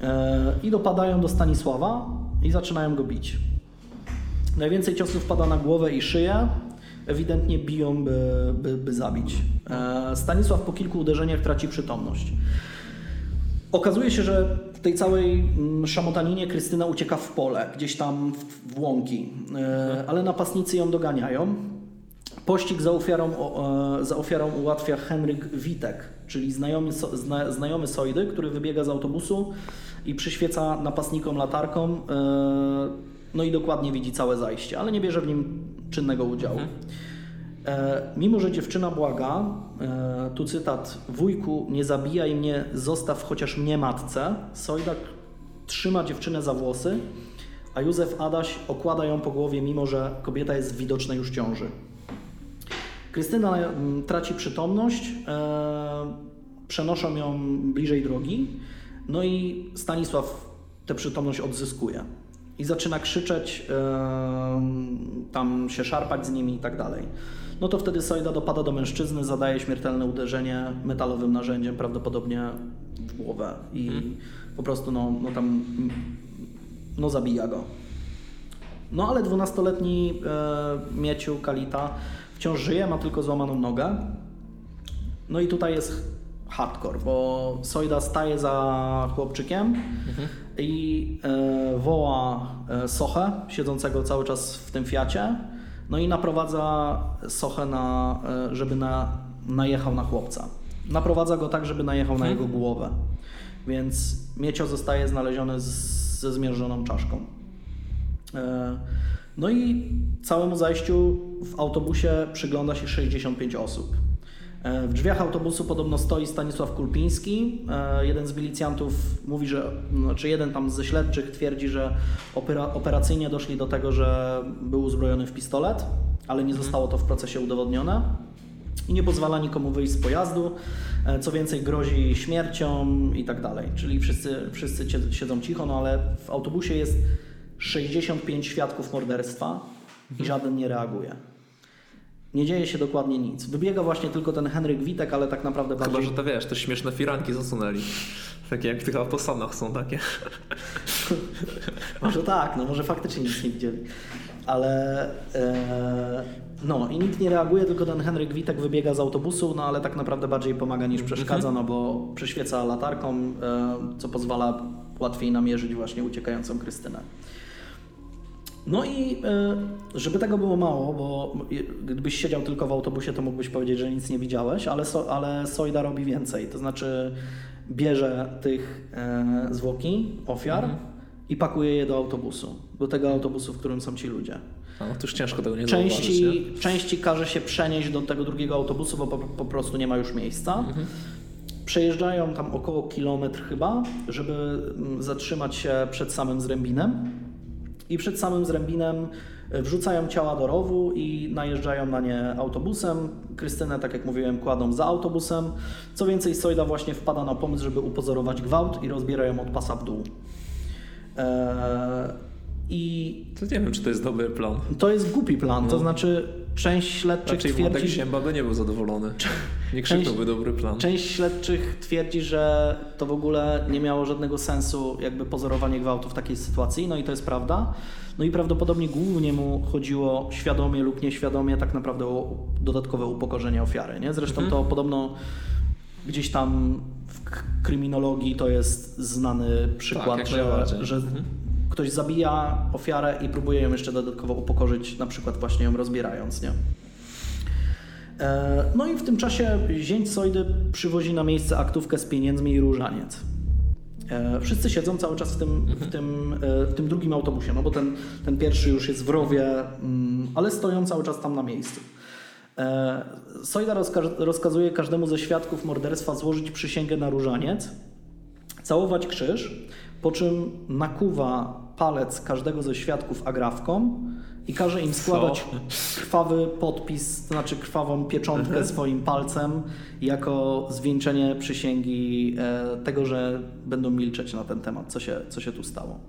E, I dopadają do Stanisława i zaczynają go bić. Najwięcej ciosów pada na głowę i szyję. Ewidentnie biją, by, by, by zabić. E, Stanisław po kilku uderzeniach traci przytomność. Okazuje się, że w tej całej mm, szamotaninie Krystyna ucieka w pole, gdzieś tam w, w łąki, e, ale napastnicy ją doganiają. Pościg za ofiarą, e, za ofiarą ułatwia Henryk Witek, czyli znajomy, zna, znajomy Sojdy, który wybiega z autobusu i przyświeca napastnikom latarką, e, no i dokładnie widzi całe zajście, ale nie bierze w nim czynnego udziału. E, mimo, że dziewczyna błaga, tu cytat, wujku, nie zabijaj mnie, zostaw chociaż mnie matce, Sojdak trzyma dziewczynę za włosy, a Józef Adaś okłada ją po głowie, mimo że kobieta jest w widocznej już ciąży. Krystyna mm, traci przytomność, e, przenoszą ją bliżej drogi, no i Stanisław tę przytomność odzyskuje. I zaczyna krzyczeć, e, tam się szarpać z nimi i tak dalej. No to wtedy Sojda dopada do mężczyzny, zadaje śmiertelne uderzenie metalowym narzędziem, prawdopodobnie w głowę i po prostu no, no tam no zabija go. No ale 12-letni e, Mieciu Kalita wciąż żyje, ma tylko złamaną nogę. No i tutaj jest hardcore, bo Sojda staje za chłopczykiem i e, woła e, Sochę, siedzącego cały czas w tym Fiacie, no i naprowadza Sochę na, e, żeby na, najechał na chłopca. Naprowadza go tak, żeby najechał na jego głowę. Więc Miecio zostaje znaleziony z, ze zmierzoną czaszką. E, No i całemu zajściu w autobusie przygląda się 65 osób. E, W drzwiach autobusu podobno stoi Stanisław Kulpiński. E, Jeden z milicjantów mówi, że, znaczy jeden tam ze śledczych twierdzi, że opera, operacyjnie doszli do tego, że był uzbrojony w pistolet, ale nie zostało to w procesie udowodnione i nie pozwala nikomu wyjść z pojazdu. E, Co więcej, grozi śmiercią i tak dalej. Czyli wszyscy, wszyscy siedzą cicho, no ale w autobusie jest 65 świadków morderstwa i żaden nie reaguje. Nie dzieje się dokładnie nic. Wybiega właśnie tylko ten Henryk Witek, ale tak naprawdę bardziej... Chyba, że to wiesz, te śmieszne firanki zasunęli. Takie jak w tych autosanach są takie. Może tak, no może faktycznie nic nie widzieli. Ale e, no i nikt nie reaguje, tylko ten Henryk Witek wybiega z autobusu, no ale tak naprawdę bardziej pomaga niż przeszkadza, no bo przyświeca latarką, e, co pozwala łatwiej namierzyć właśnie uciekającą Krystynę. No i e, żeby tego było mało, bo gdybyś siedział tylko w autobusie, to mógłbyś powiedzieć, że nic nie widziałeś, ale, so, ale Sojda robi więcej. To znaczy bierze tych e, zwłoki ofiar i pakuje je do autobusu. Do tego autobusu, w którym są ci ludzie. No to już ciężko tego nie zauważyć, nie? Części, części każe się przenieść do tego drugiego autobusu, bo po, po prostu nie ma już miejsca. Przejeżdżają tam około kilometr chyba, żeby mm, zatrzymać się przed samym Zrębinem. I przed samym Zrębinem e, wrzucają ciała do rowu i najeżdżają na nie autobusem. Krystynę, tak jak mówiłem, kładą za autobusem. Co więcej, Sojda właśnie wpada na pomysł, żeby upozorować gwałt i rozbiera ją od pasa w dół. Eee, I To nie wiem, czy to jest dobry plan. to jest głupi plan, to No. znaczy część śledczych Raczej Władek twierdzi, by nie był zadowolony. Nie krzyknąłby dobry plan. część śledczych twierdzi, że to w ogóle nie miało żadnego sensu jakby pozorowanie gwałtu w takiej sytuacji, no i to jest prawda. No i prawdopodobnie głównie mu chodziło świadomie lub nieświadomie tak naprawdę o dodatkowe upokorzenie ofiary, nie? Zresztą to podobno gdzieś tam w kryminologii to jest znany przykład, jak że, że ktoś zabija ofiarę i próbuje ją jeszcze dodatkowo upokorzyć, na przykład właśnie ją rozbierając, nie? E, No i w tym czasie zięć Sojdy przywozi na miejsce aktówkę z pieniędzmi i różaniec. E, Wszyscy siedzą cały czas w tym, w tym, e, w tym drugim autobusie, no bo ten, ten pierwszy już jest w rowie, mm, ale stoją cały czas tam na miejscu. Sojda rozka- rozkazuje każdemu ze świadków morderstwa złożyć przysięgę na różaniec, całować krzyż, po czym nakuwa palec każdego ze świadków agrafką i każe im składać krwawy podpis, to znaczy krwawą pieczątkę swoim palcem jako zwieńczenie przysięgi e, tego, że będą milczeć na ten temat, co się, co się tu stało.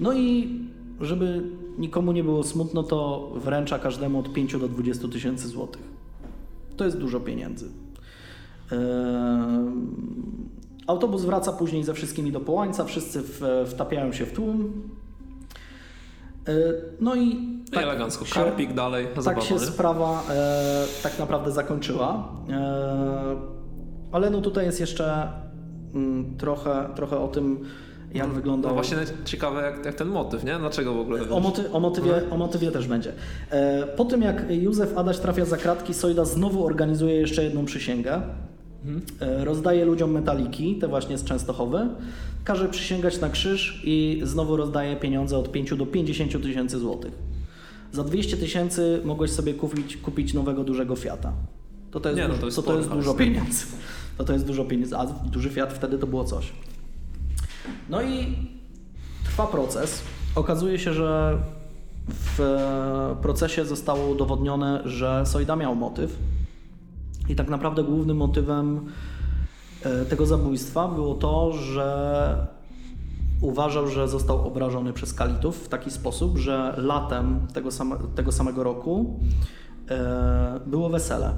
No i żeby nikomu nie było smutno, to wręcza każdemu od 5 do 20 tysięcy złotych. To jest dużo pieniędzy. Autobus wraca później ze wszystkimi do Połańca, wszyscy w, wtapiają się w tłum. E, No i Tak elegancko. się- Karpik dalej. tak zabawa, się nie? sprawa e, tak naprawdę zakończyła. E, ale no tutaj jest jeszcze mm, trochę, trochę o tym, jak wyglądał. No właśnie ciekawe jak, jak ten motyw, nie? Dlaczego w ogóle? O, moty, o, motywie, o motywie też będzie. E, po tym jak Józef Adaś trafia za kratki, Sojda znowu organizuje jeszcze jedną przysięgę. E, rozdaje ludziom metaliki, te właśnie z Częstochowy. Każe przysięgać na krzyż i znowu rozdaje pieniądze od 5 do 50 tysięcy złotych. Za 200 tysięcy mogłeś sobie kupić, kupić nowego dużego Fiata. To to jest, Nie, no dużo, to jest to, to jest dużo pieniędzy. To to jest dużo pieniędzy, a duży Fiat wtedy to było coś. No i trwa proces. Okazuje się, że w e, procesie zostało udowodnione, że Sojda miał motyw. I tak naprawdę głównym motywem e, tego zabójstwa było to, że uważał, że został obrażony przez kalitów w taki sposób, że latem tego, same, tego samego roku e, było wesele.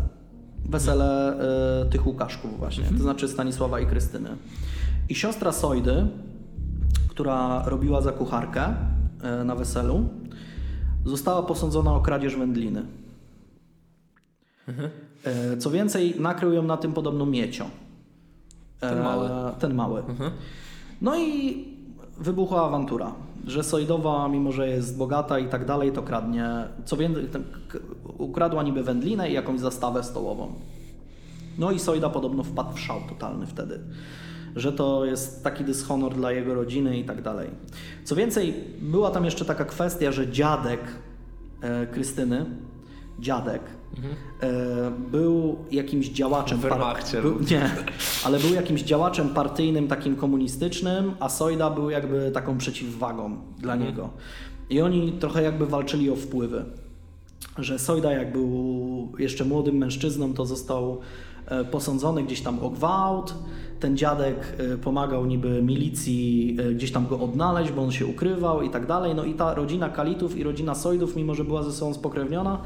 Wesele e, tych Łukaszków właśnie, to znaczy Stanisława i Krystyny. I siostra Sojdy, która robiła za kucharkę na weselu, została posądzona o kradzież wędliny. E, Co więcej, nakrył ją na tym podobno miecio. Ten mały. Ten mały. No i wybuchła awantura, że Sojdowa, mimo że jest bogata i tak dalej, to kradnie. Co więcej, ukradła niby wędlinę i jakąś zastawę stołową. No i Sojda podobno wpadł w szał totalny wtedy, że to jest taki dyshonor dla jego rodziny i tak dalej. Co więcej, była tam jeszcze taka kwestia, że dziadek e, Krystyny, dziadek, e, był jakimś działaczem. Wehrmachcie był, nie, ale był jakimś działaczem partyjnym, takim komunistycznym, a Sojda był jakby taką przeciwwagą dla Mhm. niego. I oni trochę jakby walczyli o wpływy że Sojda jak był jeszcze młodym mężczyzną, to został e, posądzony gdzieś tam o gwałt. Ten dziadek e, pomagał niby milicji gdzieś tam go odnaleźć, bo on się ukrywał i tak dalej. No i ta rodzina Kalitów i rodzina Sojdów, mimo że była ze sobą spokrewniona,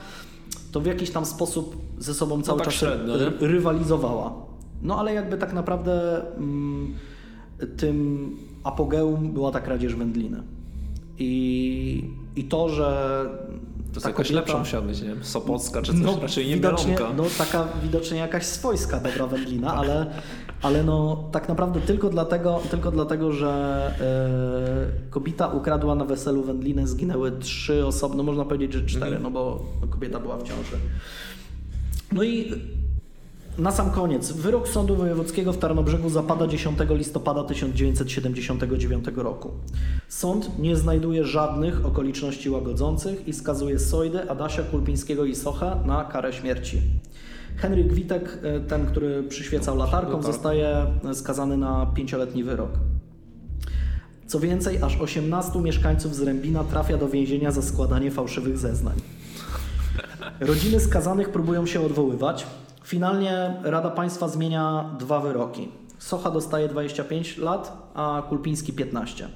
to w jakiś tam sposób ze sobą cały tak czas średnio, ry- rywalizowała. No ale jakby tak naprawdę mm, tym apogeum była ta kradzież wędliny. I, i to, że To jest jakaś lepsza musiała być, nie wiem, Sopocka czy coś, no, raczej nie widocznie, no taka widocznie jakaś swojska dobra wędlina, ale, ale no tak naprawdę tylko dlatego, tylko dlatego że e, kobieta ukradła na weselu wędlinę, zginęły trzy osoby, no można powiedzieć, że cztery, no bo kobieta była w ciąży. No i na sam koniec, wyrok Sądu Wojewódzkiego w Tarnobrzegu zapada 10 listopada 1979 roku. Sąd nie znajduje żadnych okoliczności łagodzących i skazuje Sojdę, Adasia, Kulpińskiego i Socha na karę śmierci. Henryk Witek, e, ten, który przyświecał latarką, zostaje skazany na pięcioletni wyrok. Co więcej, aż 18 mieszkańców z Rębina trafia do więzienia za składanie fałszywych zeznań. Rodziny skazanych próbują się odwoływać. Finalnie Rada Państwa zmienia dwa wyroki. Socha dostaje 25 lat, a Kulpiński 15. E,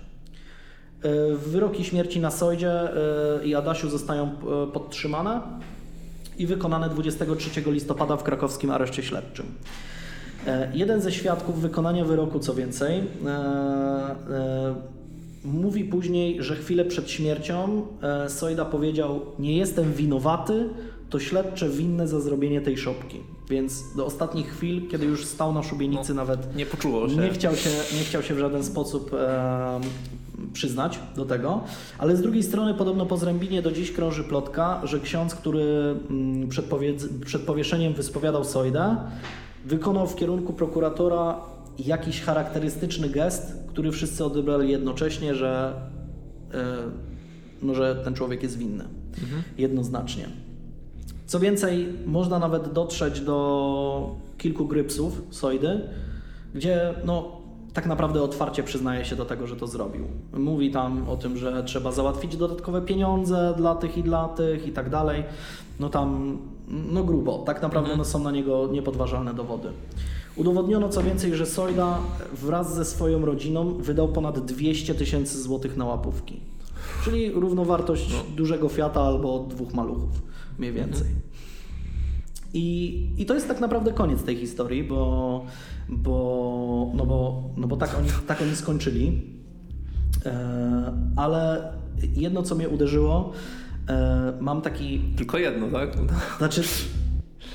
Wyroki śmierci na Sojdzie e, i Adasiu zostają e, podtrzymane i wykonane 23 listopada w krakowskim areszcie śledczym. E, Jeden ze świadków wykonania wyroku, co więcej, e, e, mówi później, że chwilę przed śmiercią Sojda powiedział: Nie jestem winowaty, to śledcze winne za zrobienie tej szopki. Więc do ostatnich chwil, kiedy już stał na szubienicy, nawet Nie poczuło się. nie chciał się, nie chciał się w żaden sposób e, przyznać do tego, ale z drugiej strony podobno po Zrębinie do dziś krąży plotka, że ksiądz, który mm, przed, przed powieszeniem wyspowiadał Sojdę, wykonał w kierunku prokuratora jakiś charakterystyczny gest, który wszyscy odebrali jednocześnie, że, e, no, że ten człowiek jest winny. Jednoznacznie. Co więcej, można nawet dotrzeć do kilku grypsów Soidy, gdzie no, tak naprawdę otwarcie przyznaje się do tego, że to zrobił. Mówi tam o tym, że trzeba załatwić dodatkowe pieniądze dla tych i dla tych i tak dalej. No tam, no grubo. Tak naprawdę Mhm. no, są na niego niepodważalne dowody. Udowodniono co więcej, że Sojda wraz ze swoją rodziną wydał ponad 200 tysięcy złotych na łapówki. Czyli równowartość dużego Fiata albo dwóch maluchów, mniej więcej. I, I to jest tak naprawdę koniec tej historii, bo, bo, no bo, no bo tak, oni, tak oni skończyli. E, ale jedno, co mnie uderzyło, e, mam taki Tylko jedno, tak? znaczy,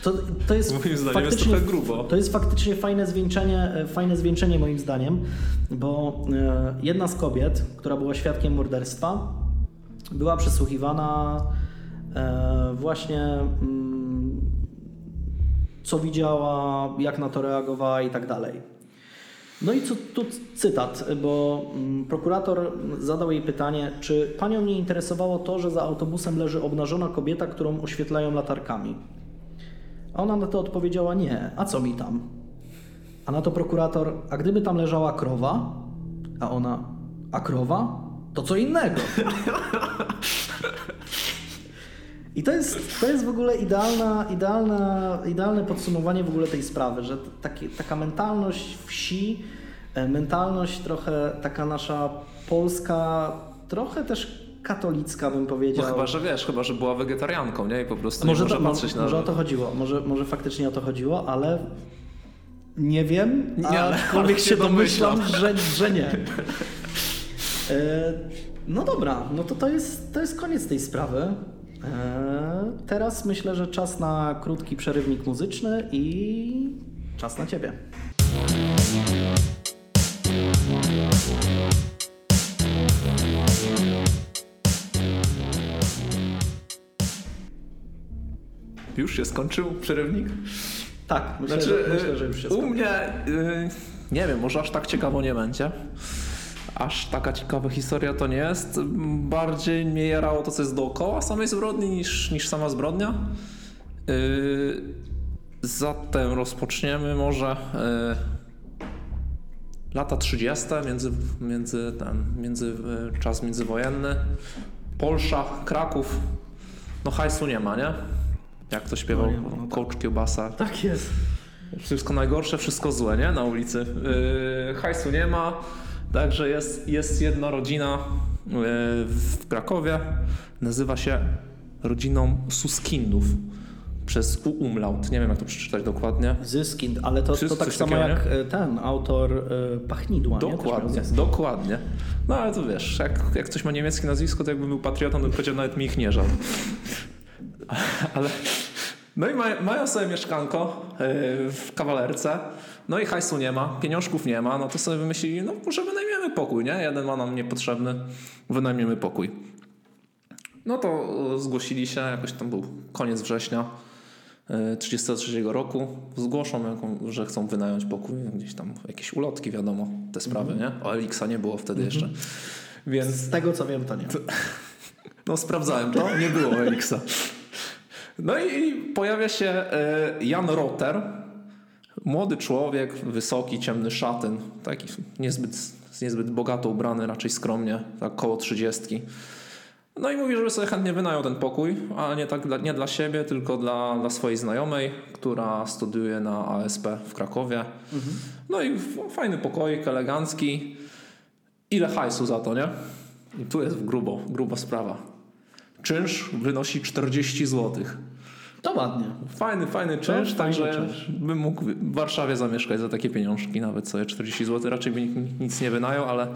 to, to jest Moim zdaniem jest faktycznie, trochę grubo. To jest faktycznie fajne zwieńczenie, e, fajne zwieńczenie moim zdaniem, bo jedna z kobiet, która była świadkiem morderstwa, była przesłuchiwana właśnie mm, co widziała, jak na to reagowała i tak dalej. No i co, tu cytat, bo mm, prokurator zadał jej pytanie, czy panią nie interesowało to, że za autobusem leży obnażona kobieta, którą oświetlają latarkami? A ona na to odpowiedziała nie, a co mi tam? A na to prokurator, a gdyby tam leżała krowa? A ona, a krowa? To co innego. I to jest, to jest w ogóle idealna, idealna, idealne podsumowanie w ogóle tej sprawy, że taki, taka mentalność wsi, e, mentalność trochę taka nasza polska, trochę też katolicka bym No powiedział. chyba, że wiesz, chyba, że była wegetarianką, nie? I po prostu może, to, może mo- patrzeć na... może o to chodziło, może, może faktycznie o to chodziło, ale nie wiem, Nie, ale- aczkolwiek się domyślam, domyślam. że, że nie. E, no dobra, no to to jest, to jest koniec tej sprawy. E, teraz myślę, że czas na krótki przerywnik muzyczny i czas na Ciebie. Już się skończył przerywnik? Tak, myślę, Znaczy, że, myślę, że już się u skończy. mnie, y, nie wiem, może aż tak ciekawo nie będzie. Aż taka ciekawa historia to nie jest. Bardziej mnie jarało to, co jest dookoła samej zbrodni niż, niż sama zbrodnia. Y, zatem rozpoczniemy może y, lata 30. między, między ten, między, y, czas międzywojenny. Polsza, Kraków. No hajsu nie ma, nie? Jak to śpiewał No ma, no tak. coach Kiełbasa. Tak jest. Wszystko najgorsze, wszystko złe, nie? Na ulicy. Yy, hajsu nie ma, także jest, jest jedna rodzina yy, w Krakowie. Nazywa się rodziną Suskindów. Przez U umlaut. Nie wiem, jak to przeczytać dokładnie. Zyskind, ale to, to tak samo jak e, ten autor e, Pachnidła, nie? Dokładnie, dokładnie. No ale to wiesz, jak, jak ktoś ma niemieckie nazwisko, to jakby był patriotą, to powiedział nawet mi ich nie żal. Ale... No i ma, mają sobie mieszkanko w kawalerce, no i hajsu nie ma, pieniążków nie ma, no to sobie wymyślili, no może wynajmiemy pokój, nie? Jeden ma nam niepotrzebny, wynajmiemy pokój. No to e, zgłosili się, jakoś tam był koniec września e, 33 roku. Zgłoszą, że chcą wynająć pokój, gdzieś tam jakieś ulotki, wiadomo, te sprawy, nie? O Elixa nie było wtedy jeszcze. Więc Z tego co wiem, to nie. no sprawdzałem to, nie było Elixa. No i pojawia się e, Jan Rotter, młody człowiek, wysoki, ciemny szatyn, taki niezbyt, niezbyt bogato ubrany, raczej skromnie, tak koło trzydziestki. No i mówi, żeby sobie chętnie wynajął ten pokój, a nie, tak dla, nie dla siebie, tylko dla, dla swojej znajomej, która studiuje na ASP w Krakowie. No i fajny pokoik, elegancki. Ile hajsu za to, nie? I tu jest grubo, gruba sprawa. Czynsz wynosi 40 zł. To ładnie. Fajny, fajny czynsz, także bym mógł w Warszawie zamieszkać za takie pieniążki, nawet sobie 40 zł. Raczej by nikt nic nie wynajął, ale,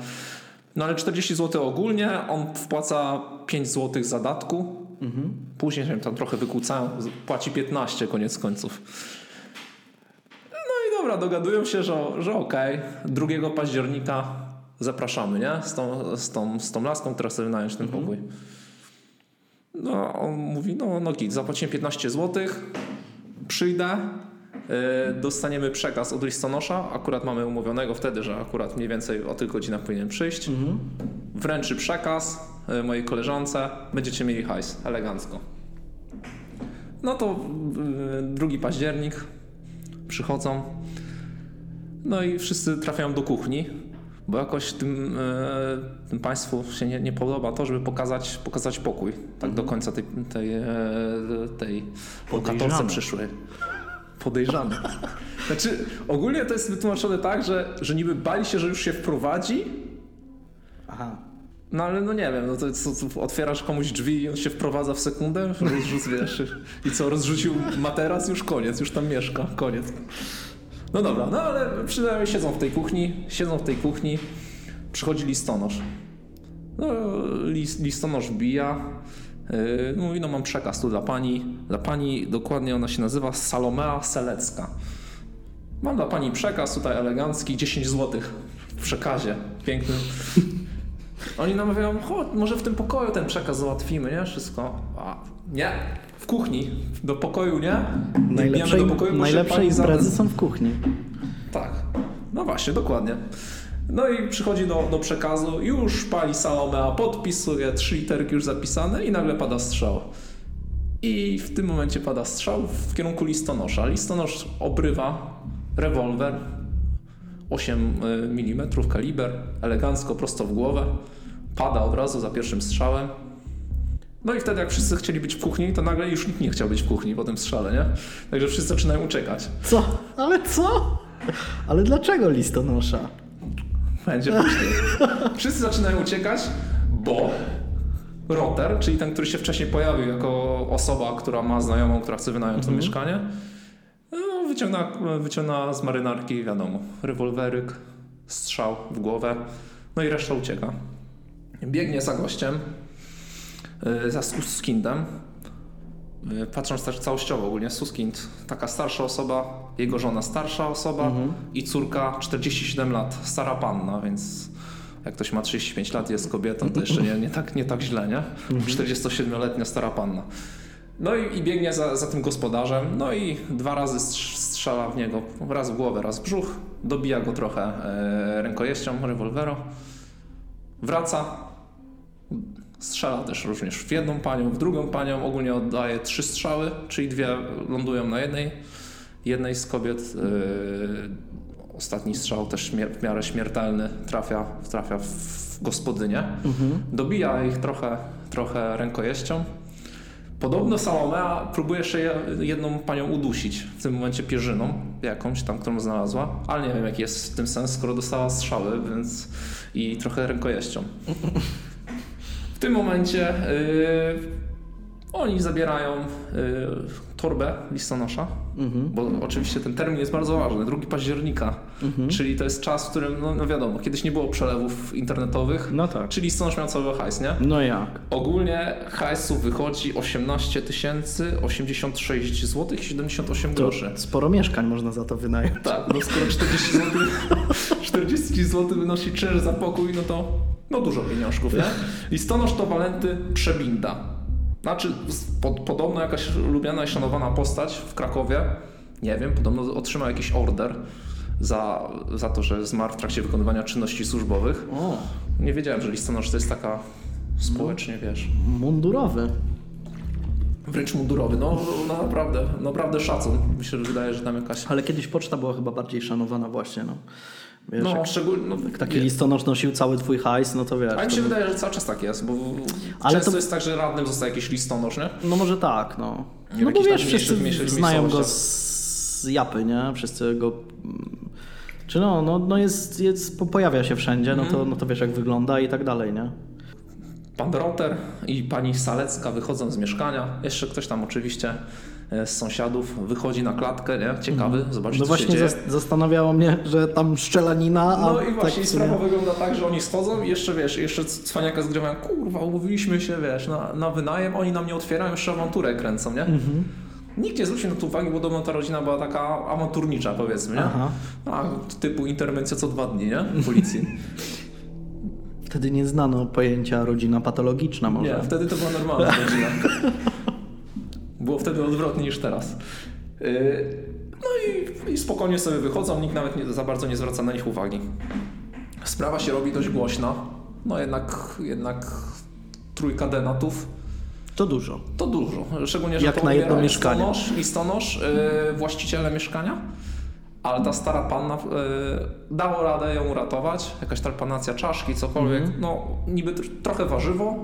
no ale 40 zł ogólnie, on wpłaca 5 zł zadatku. Później się tam trochę wykłócają, płaci 15 koniec końców. No i dobra, dogadują się, że, że okej, 2 października zapraszamy, nie? Z tą, z tą, z tą laską, która chce wynająć ten pokój. No, on mówi, no, no git, zapłacimy 15 zł, przyjdę, yy, dostaniemy przekaz od listonosza, akurat mamy umówionego wtedy, że akurat mniej więcej o tych godzinach powinien przyjść. Wręczy przekaz yy, mojej koleżance, będziecie mieli hajs, elegancko. No to yy, 2 październik przychodzą. No i wszyscy trafiają do kuchni, bo jakoś tym, e, tym państwu się nie, nie, podoba to, żeby pokazać, pokazać pokój. Tak do końca tej, tej, e, tej lokatorce przyszłej. Podejrzane. Znaczy, ogólnie to jest wytłumaczone tak, że, że niby bali się, że już się wprowadzi. Aha. No ale no nie wiem, no to otwierasz komuś drzwi i on się wprowadza w sekundę, rozrzuc, wiesz, i co, rozrzucił materac, już koniec, już tam mieszka, koniec. No dobra, no ale przynajmniej siedzą w tej kuchni, siedzą w tej kuchni, przychodzi listonosz. No, list, listonosz bija, yy, mówi, no mam przekaz tu dla pani, dla pani, dokładnie ona się nazywa Salomea Selecka. Mam dla pani przekaz tutaj elegancki, 10 zł w przekazie, pięknym. Oni namawiają, chodź, może w tym pokoju ten przekaz załatwimy, nie? Wszystko. A, nie, w kuchni. Do pokoju nie. Najlepsze, do pokoju, najlepsze imprezy są w kuchni. Tak. No właśnie, dokładnie. No i przychodzi do, do przekazu, już pali Salomea, podpisuje, trzy literki już zapisane i nagle pada strzał. I w tym momencie pada strzał w kierunku listonosza. Listonosz obrywa rewolwer 8 mm kaliber, elegancko, prosto w głowę. Pada od razu za pierwszym strzałem. No i wtedy jak wszyscy chcieli być w kuchni, to nagle już nikt nie chciał być w kuchni po tym strzale, nie? Także wszyscy zaczynają uciekać. Co? Ale co? Ale dlaczego listonosza? Będzie później. Wszyscy zaczynają uciekać, bo Roter, czyli ten, który się wcześniej pojawił jako osoba, która ma znajomą, która chce wynająć mhm. to mieszkanie, no, wyciąga z marynarki, wiadomo, rewolweryk, strzał w głowę, no i reszta ucieka. Biegnie za gościem, za Suskindem. E, patrząc też całościowo ogólnie, Suskind, taka starsza osoba, jego żona starsza osoba mhm. i córka 47 lat, stara panna, więc jak ktoś ma 35 lat jest kobietą, to jeszcze nie, nie, tak, nie tak źle, nie? 47-letnia mhm. stara panna. No i, i biegnie za, za, tym gospodarzem, no i dwa razy strzela w niego, raz w głowę, raz w brzuch, dobija go trochę e, rękojeścią rewolwero, wraca, Strzela też również w jedną panią, w drugą panią. Ogólnie oddaje trzy strzały, czyli dwie lądują na jednej. Jednej z kobiet yy, ostatni strzał też w miarę śmiertelny trafia, trafia w gospodynię. Mhm. Dobija ich trochę, trochę rękojeścią. Podobno Salomea próbuje jeszcze jedną panią udusić, w tym momencie pierzyną jakąś tam, którą znalazła, ale nie wiem jaki jest w tym sens, skoro dostała strzały, więc i trochę rękojeścią. W tym momencie yy, oni zabierają yy, torbę listonosza, mhm. bo oczywiście ten termin jest bardzo ważny, 2 października, mhm. czyli to jest czas, w którym, no, no, wiadomo, kiedyś nie było przelewów internetowych, no tak. czyli listonosz miał cały hajs, nie? No jak? Ogólnie hajsu wychodzi 18 tysięcy 86 zł 78 to groszy. Sporo mieszkań można za to wynająć. Tak, no skoro 40 zł, 40 zł wynosi czynsz za pokój, no to no dużo pieniążków, nie? Listonosz to Walenty Przebinda. Znaczy, pod, podobno jakaś lubiana i szanowana postać w Krakowie, nie wiem, podobno otrzymał jakiś order za, za to, że zmarł w trakcie wykonywania czynności służbowych. O. Nie wiedziałem, że listonosz to jest taka społecznie, wiesz... Mundurowy. Wręcz mundurowy, no, no naprawdę, naprawdę szacun. Myślę, że wydaje, że tam jakaś... Ale kiedyś poczta była chyba bardziej szanowana właśnie, no. Wiesz, no, jak, szczególnie, no, taki listonosz nosił cały twój hajs, no to wiesz. A mi się wydaje, że cały czas tak jest, bo Ale często to... jest tak, że radnym zostaje jakiś listonosz, nie? No może tak, no. no bo wiesz, wszyscy znają go z japy, nie? Wszyscy go... Czy no, no, no jest, jest, pojawia się wszędzie, no to, mhm. no to wiesz jak wygląda i tak dalej, nie? Pan Roter i pani Salecka wychodzą z mieszkania. Jeszcze ktoś tam oczywiście z sąsiadów wychodzi na klatkę, nie? Ciekawy, mhm. zobaczyć No właśnie zastanawiało mnie, że tam szczelanina, No i właśnie tak sprawa wygląda tak, że oni schodzą i jeszcze, wiesz, jeszcze cwaniaka zgrywają, kurwa, umówiliśmy się, wiesz, na, na wynajem, oni nam nie otwierają, jeszcze awanturę kręcą, nie? Mhm. Nikt nie zwrócił na to uwagi, bo podobno ta rodzina była taka awanturnicza, powiedzmy, nie? Aha. A, typu interwencja co dwa dni, nie? Policji. Wtedy nie znano pojęcia rodzina patologiczna może. Nie, wtedy to była normalna rodzina. Było wtedy odwrotnie niż teraz. Y, no i, i spokojnie sobie wychodzą, nikt nawet nie, za bardzo nie zwraca na nich uwagi. Sprawa się robi dość głośna. No jednak, jednak trójka denatów To dużo. To dużo. Szczególnie, że Jak to na jedno mieszkanie. Listonosz, listonosz yy, właściciele mieszkania. Ale ta stara panna yy, dało radę ją uratować. Jakaś trepanacja czaszki, cokolwiek. Mhm. No, niby tr- trochę warzywo,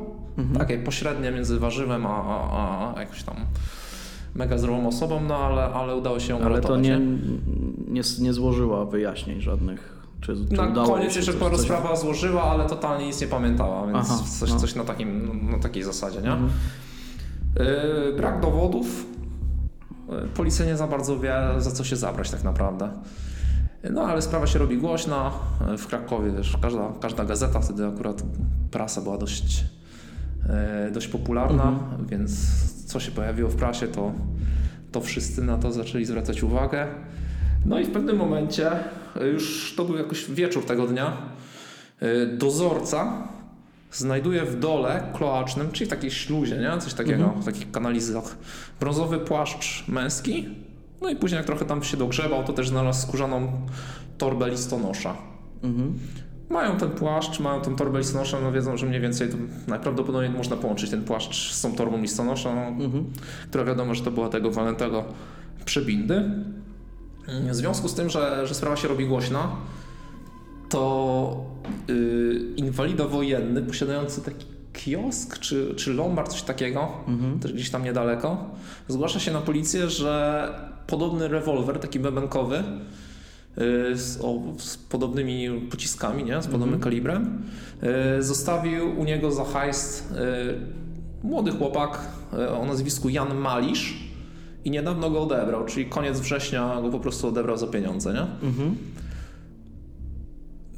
takie pośrednie między warzywem a, a, a jakąś tam mega zdrową osobą, no ale, ale udało się ją Ale uratować. to nie, nie, nie złożyła wyjaśnień żadnych. Czy, czy Na koniec się jeszcze coś- parę coś- sprawa złożyła, ale totalnie nic nie pamiętała, więc Aha, coś, no. coś na, takim, na takiej zasadzie, nie? Mhm. Yy, brak dowodów. Yy, Policja nie za bardzo wie, za co się zabrać tak naprawdę. No ale sprawa się robi głośna. Yy, W Krakowie wiesz, każda, każda gazeta, wtedy akurat prasa była dość, dość popularna, Mhm. więc co się pojawiło w prasie, to, to wszyscy na to zaczęli zwracać uwagę. No i w pewnym momencie, yy, już to był jakoś wieczór tego dnia, yy, dozorca znajduje w dole kloacznym, czyli w takiej śluzie, nie? coś takiego, Mhm. w takich kanalizach, brązowy płaszcz męski. No i później jak trochę tam się dogrzebał, to też znalazł skórzaną torbę listonosza. Mhm. Mają ten płaszcz, mają tą torbę listonosza, no wiedzą, że mniej więcej najprawdopodobniej można połączyć ten płaszcz z tą torbą listonosza, no, Mhm. która wiadomo, że to była tego walentego przebindy. W związku z tym, że, że sprawa się robi głośna, to yy, inwalida wojenny posiadający taki kiosk czy, czy lombard, coś takiego, Mhm. też gdzieś tam niedaleko, zgłasza się na policję, że podobny rewolwer, taki bebenkowy, z, o, z podobnymi pociskami, nie? z podobnym Mhm. kalibrem, yy, zostawił u niego za hajs yy, młody chłopak o nazwisku Jan Malisz i niedawno go odebrał, czyli koniec września go po prostu odebrał za pieniądze, nie? Mhm.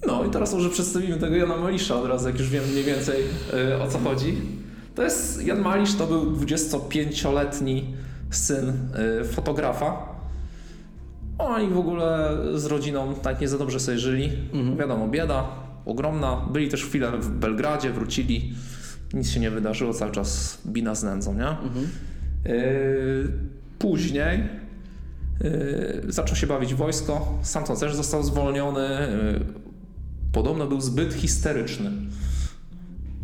No i teraz może przedstawimy tego Jana Malisza od razu, jak już wiem mniej więcej y, o co chodzi. To jest, Jan Malisz to był 25-letni syn y, fotografa. Oni w ogóle z rodziną tak nie za dobrze sobie żyli. Mhm. Wiadomo, bieda ogromna. Byli też chwilę w Belgradzie, wrócili. Nic się nie wydarzyło, cały czas bina z nędzą, nie? Mhm. Yy, Później yy, zaczął się bawić wojsko. Stamtąd też został zwolniony. Yy, Podobno był zbyt histeryczny.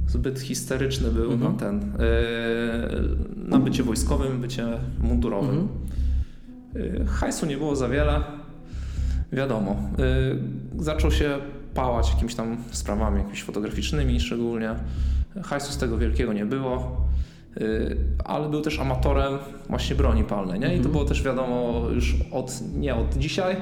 Zbyt histeryczny był Mhm. na ten. Yy, na bycie wojskowym, bycie mundurowym. Yy, hajsu nie było za wiele. Wiadomo. Yy, zaczął się pałać jakimiś tam sprawami, jakimiś fotograficznymi szczególnie. Hajsu z tego wielkiego nie było. Yy, ale był też amatorem właśnie broni palnej, nie? I to Mhm. było też wiadomo już od, nie od dzisiaj,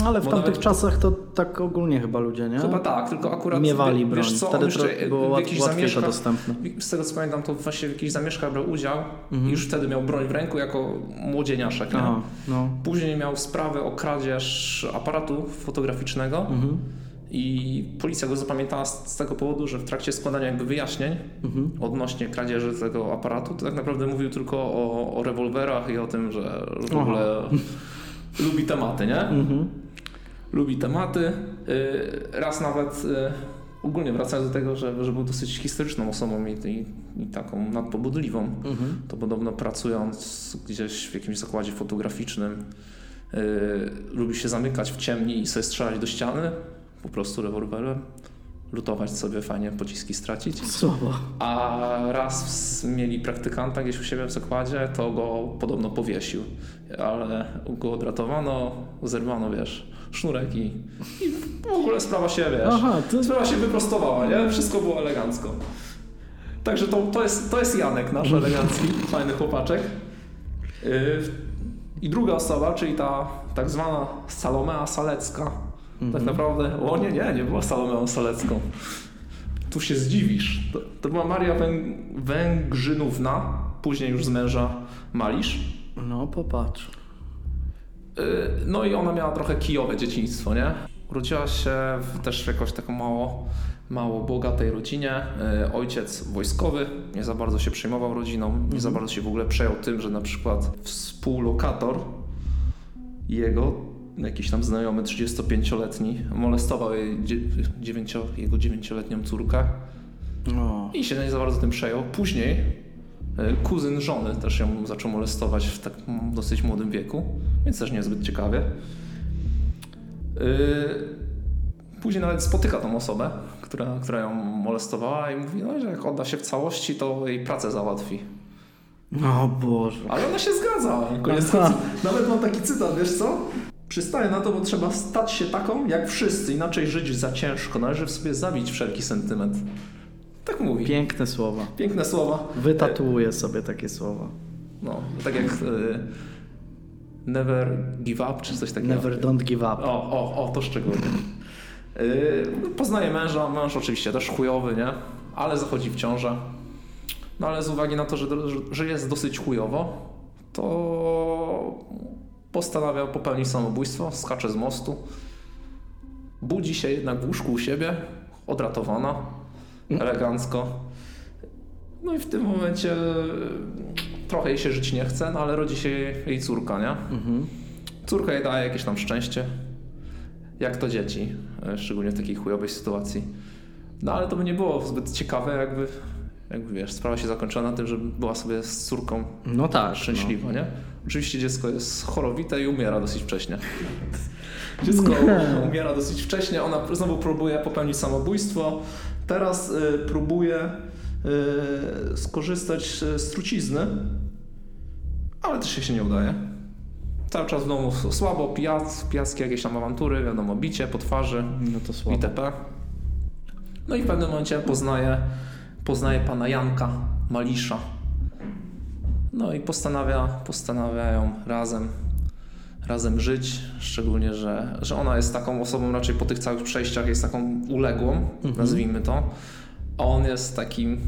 No, ale w tamtych nawet- czasach to tak ogólnie chyba ludzie, nie? Chyba tak, tylko akurat Miewali broń. wiesz co, Wtedy to było łatwiej to zamieszkach, dostępne. z tego co pamiętam, to właśnie w jakichś zamieszkach brał udział Mhm. i już wtedy miał broń w ręku jako młodzieniaszek. Nie? Aha, no. Później miał sprawę o kradzież aparatu fotograficznego Mhm. I policja go zapamiętała z, z tego powodu, że w trakcie składania jakby wyjaśnień Mhm. odnośnie kradzieży tego aparatu, to tak naprawdę mówił tylko o, o rewolwerach i o tym, że w Aha. ogóle lubi tematy, nie? Mhm. lubi tematy. Yy, Raz nawet yy, ogólnie wracając do tego, że, że był dosyć historyczną osobą i, i, i taką nadpobudliwą, Mhm. to podobno pracując gdzieś w jakimś zakładzie fotograficznym yy, lubi się zamykać w ciemni i sobie strzelać do ściany, po prostu rewolwerem, lutować sobie fajnie, pociski stracić. Słabo. A raz mieli praktykanta gdzieś u siebie w zakładzie, to go podobno powiesił. Ale go odratowano, zerwano, wiesz, sznurek i, i w ogóle sprawa się, wiesz, Aha, to... sprawa się wyprostowała, nie? Wszystko było elegancko. Także to, to, jest, to jest Janek, nasz elegancki, fajny chłopaczek. Yy, I druga osoba, czyli ta tak zwana Salomea Salecka. Tak Mhm. naprawdę, o nie, nie, nie była Salomeą Salecką. Tu się zdziwisz. To, to była Maria Węg Węgrzynówna, później już z męża Malisz. No popatrz. Yy, No i ona miała trochę kijowe dzieciństwo, nie? Urodziła się w też w jakoś taką mało, mało bogatej rodzinie. Yy, Ojciec wojskowy, nie za bardzo się przejmował rodziną, nie za bardzo się w ogóle przejął tym, że na przykład współlokator jego, jakiś tam znajomy 35-letni, molestował jej dzie- dziewięcio, jego 9-letnią córkę. O. I się nie za bardzo tym przejął. Później e, kuzyn żony też ją zaczął molestować w tak dosyć młodym wieku, więc też niezbyt ciekawie. E, Później nawet spotyka tą osobę, która, która ją molestowała i mówi, no, że jak odda się w całości, to jej pracę załatwi. O Boże. Ale ona się zgadza. Koniec końców. Nawet mam taki cytat, wiesz co? Przystaję na to, bo trzeba stać się taką jak wszyscy, inaczej żyć za ciężko. Należy w sobie zabić wszelki sentyment. Tak mówi. Piękne słowa. Piękne słowa. Wytatuuję sobie takie słowa. No, tak jak y, Never give up, czy coś takiego. Never don't give up. O, o, o, to szczególnie. Yy, poznaje męża, mąż oczywiście też chujowy, nie? Ale zachodzi w ciążę. No ale z uwagi na to, że, że jest dosyć chujowo, to postanawia popełnić samobójstwo, skacze z mostu. Budzi się jednak w łóżku u siebie, odratowana, elegancko. No i w tym momencie trochę jej się żyć nie chce, no ale rodzi się jej córka, nie? Mhm. Córka jej daje jakieś tam szczęście. Jak to dzieci, e, szczególnie w takiej chujowej sytuacji. No ale to by nie było zbyt ciekawe, jakby, jakby wiesz, sprawa się zakończyła na tym, że była sobie z córką No tak. szczęśliwa, nie? Oczywiście dziecko jest chorowite i umiera dosyć wcześnie. Dziecko umiera dosyć wcześnie, ona znowu próbuje popełnić samobójstwo. Teraz y, próbuje y, skorzystać z trucizny, ale też się nie udaje. Cały czas w domu słabo, pijac, pijackie jakieś tam awantury, wiadomo, bicie po twarzy, No, to słabo. itp. No i w pewnym momencie poznaje, poznaje pana Janka Malisza. No i postanawia, postanawiają razem, razem żyć, szczególnie, że, że ona jest taką osobą raczej po tych całych przejściach, jest taką uległą, nazwijmy to, a on jest takim,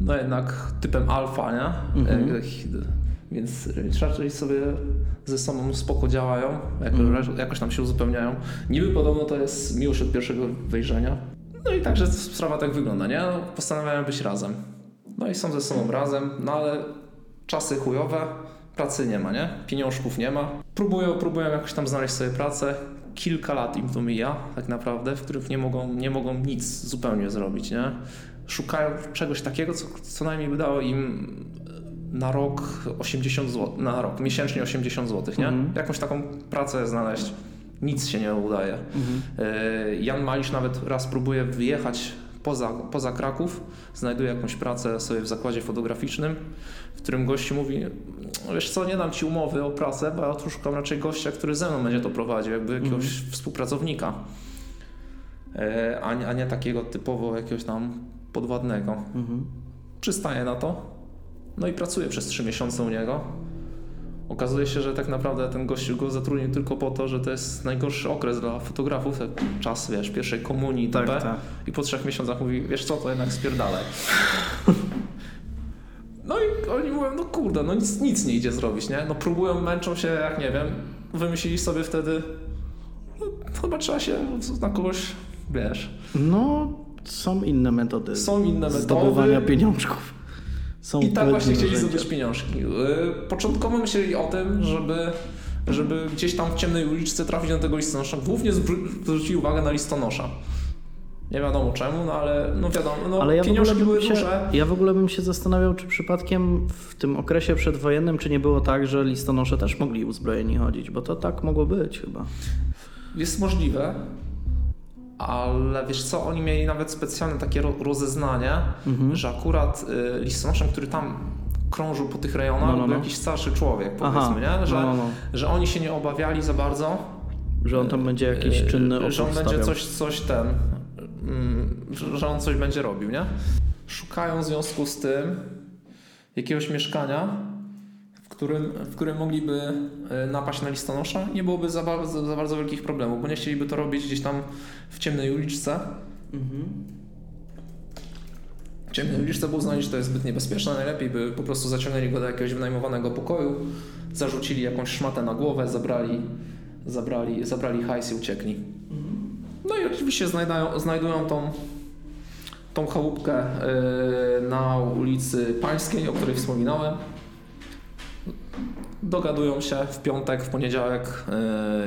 no jednak typem alfa, nie? Mhm. Jak- Więc raczej sobie ze sobą spoko działają, jako, Mhm. jakoś tam się uzupełniają. Niby podobno to jest miłość od pierwszego wejrzenia. No i także sprawa tak wygląda, nie? No, Postanawiają być razem. No i są ze sobą razem, no ale czasy chujowe, pracy nie ma, nie? Pieniążków nie ma. Próbują, próbują jakoś tam znaleźć sobie pracę. Kilka lat im to mija, tak naprawdę, w których nie mogą, nie mogą nic zupełnie zrobić, nie? Szukają czegoś takiego, co co najmniej by dało im na rok 80 zł, na rok, miesięcznie 80 zł, nie? Mhm. Jakąś taką pracę znaleźć. Nic się nie udaje. Mhm. E, Jan Malisz nawet raz próbuje wyjechać poza, poza Kraków, znajduje jakąś pracę sobie w zakładzie fotograficznym, w którym gościu mówi, wiesz co, nie dam ci umowy o pracę, bo ja szukam raczej gościa, który ze mną będzie to prowadził, jakby jakiegoś współpracownika, E, a nie, a nie takiego typowo jakiegoś tam podwładnego. Mhm. Przystaje na to, no i pracuje przez trzy miesiące u niego. Okazuje się, że tak naprawdę ten gościu go zatrudnił tylko po to, że to jest najgorszy okres dla fotografów, czas, wiesz, pierwszej komunii Tak, itp. tak. I po trzech miesiącach mówi, wiesz co, to jednak spierdalaj. No i oni mówią, no kurde, no nic, nic nie idzie zrobić, nie? No próbują, męczą się, jak nie wiem, wymyślili sobie wtedy, no, chyba trzeba się na kogoś, wiesz, No, są inne metody. są inne metody. Zdobywania pieniążków. Są I tak właśnie chcieli zdobyć pieniążki. Yy, Początkowo myśleli o tym, żeby, żeby gdzieś tam w ciemnej uliczce trafić na tego listonosza. Głównie zwró- zwrócili uwagę na listonosza. Nie wiadomo czemu, no ale no wiadomo, no Ale ja pieniążki były się, duże. ja w ogóle bym się zastanawiał, czy przypadkiem w tym okresie przedwojennym, czy nie było tak, że listonosze też mogli uzbrojeni chodzić, bo to tak mogło być chyba. Jest możliwe, ale wiesz co, oni mieli nawet specjalne takie ro- rozeznanie, Mhm. że akurat y, listonoszem, który tam krążył po tych rejonach, No, no, był no. jakiś starszy człowiek, powiedzmy, nie? Że, no, no, no. że oni się nie obawiali za bardzo, Że on tam będzie jakiś Yy, czynny opór Że on będzie stawiał. coś, coś ten, mm, że- on coś będzie robił, nie? Szukają w związku z tym jakiegoś mieszkania, którym, w którym mogliby e, napaść na listonosza. Nie byłoby za bardzo, za bardzo wielkich problemów, bo nie chcieliby to robić gdzieś tam w ciemnej uliczce. Mhm. W ciemnej uliczce, bo uznali, że to jest zbyt niebezpieczne. Najlepiej by po prostu zaciągnęli go do jakiegoś wynajmowanego pokoju, zarzucili jakąś szmatę na głowę, zabrali, zabrali, zabrali hajs i uciekli. No i oczywiście znajdają, znajdują tą, tą chałupkę yy, na ulicy Pańskiej, o której wspominałem. Dogadują się w piątek, w poniedziałek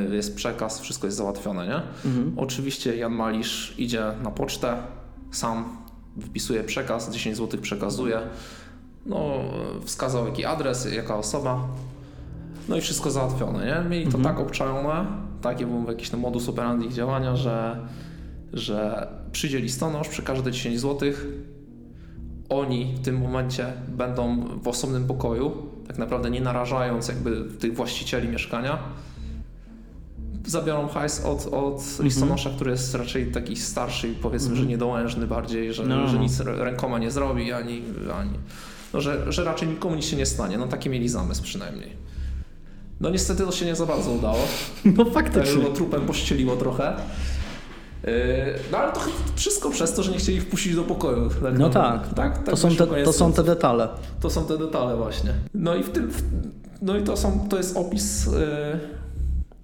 yy, jest przekaz, wszystko jest załatwione, nie? Mhm. Oczywiście Jan Malisz idzie na pocztę, sam wpisuje przekaz, 10 zł przekazuje. No, wskazał jaki adres, jaka osoba. No i wszystko załatwione, nie? Mieli to Mhm. tak obczajone, taki był jakiś ten modus operandi ich działania, że, że przyjdzie listonosz, przekaże te 10 zł, oni w tym momencie będą w osobnym pokoju, naprawdę nie narażając jakby tych właścicieli mieszkania, zabiorą hajs od, od Mhm. listonosza, który jest raczej taki starszy i powiedzmy, że niedołężny bardziej, że, No. że nic rękoma nie zrobi, ani, ani no, że, że raczej nikomu nic się nie stanie. No taki mieli zamysł przynajmniej. No niestety to się nie za bardzo udało. No faktycznie. bo trupem pościeliło trochę. Yy, No ale to wszystko przez to, że nie chcieli wpuścić do pokoju. Tak No tak, tak, tak to, są te, to są te detale. To są te detale właśnie. No i w tym, no i to, są, to jest opis y,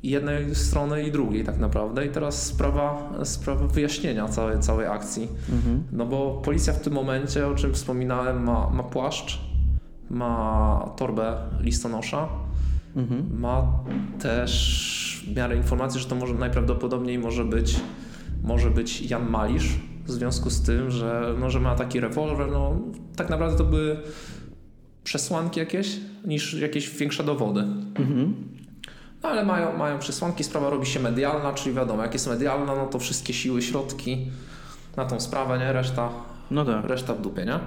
jednej strony i drugiej tak naprawdę i teraz sprawa, sprawa wyjaśnienia całej, całej akcji. Mhm. No bo policja w tym momencie, o czym wspominałem, ma, ma płaszcz, ma torbę listonosza, Mhm. ma też w miarę informacji, że to może najprawdopodobniej może być, może być Jan Malisz, w związku z tym, że, no, że ma taki rewolwer. No, tak naprawdę to były przesłanki jakieś, niż jakieś większe dowody. Mhm. No ale mają, mają przesłanki, sprawa robi się medialna, czyli wiadomo, jak jest medialna, no to wszystkie siły, środki na tą sprawę, nie? Reszta, No tak. reszta w dupie, nie?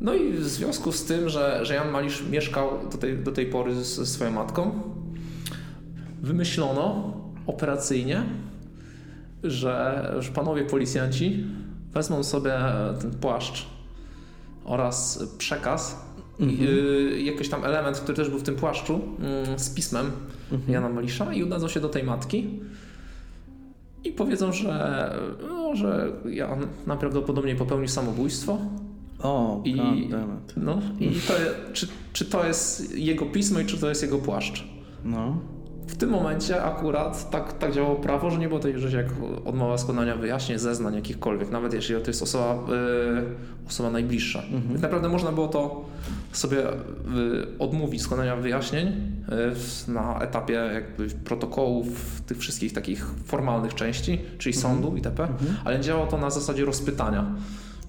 No i w związku z tym, że, że Jan Malisz mieszkał do tej, do tej pory ze swoją matką, wymyślono operacyjnie, że, że panowie policjanci wezmą sobie ten płaszcz oraz przekaz, i, y, jakiś tam element, który też był w tym płaszczu mm, z pismem Jana Malisza i udadzą się do tej matki i powiedzą, że, no, że Jan najprawdopodobniej popełnił samobójstwo. O, I- I... No i to, czy, czy to jest jego pismo i czy to jest jego płaszcz. No. W tym momencie akurat tak, tak działało prawo, że nie było tej rzeczy jak odmowa składania wyjaśnień, zeznań jakichkolwiek, nawet jeśli to jest osoba, y, osoba najbliższa. Tak naprawdę można było to sobie y, odmówić składania wyjaśnień y, na etapie jakby protokołów, tych wszystkich takich formalnych części, czyli sądu itp., ale działało to na zasadzie rozpytania.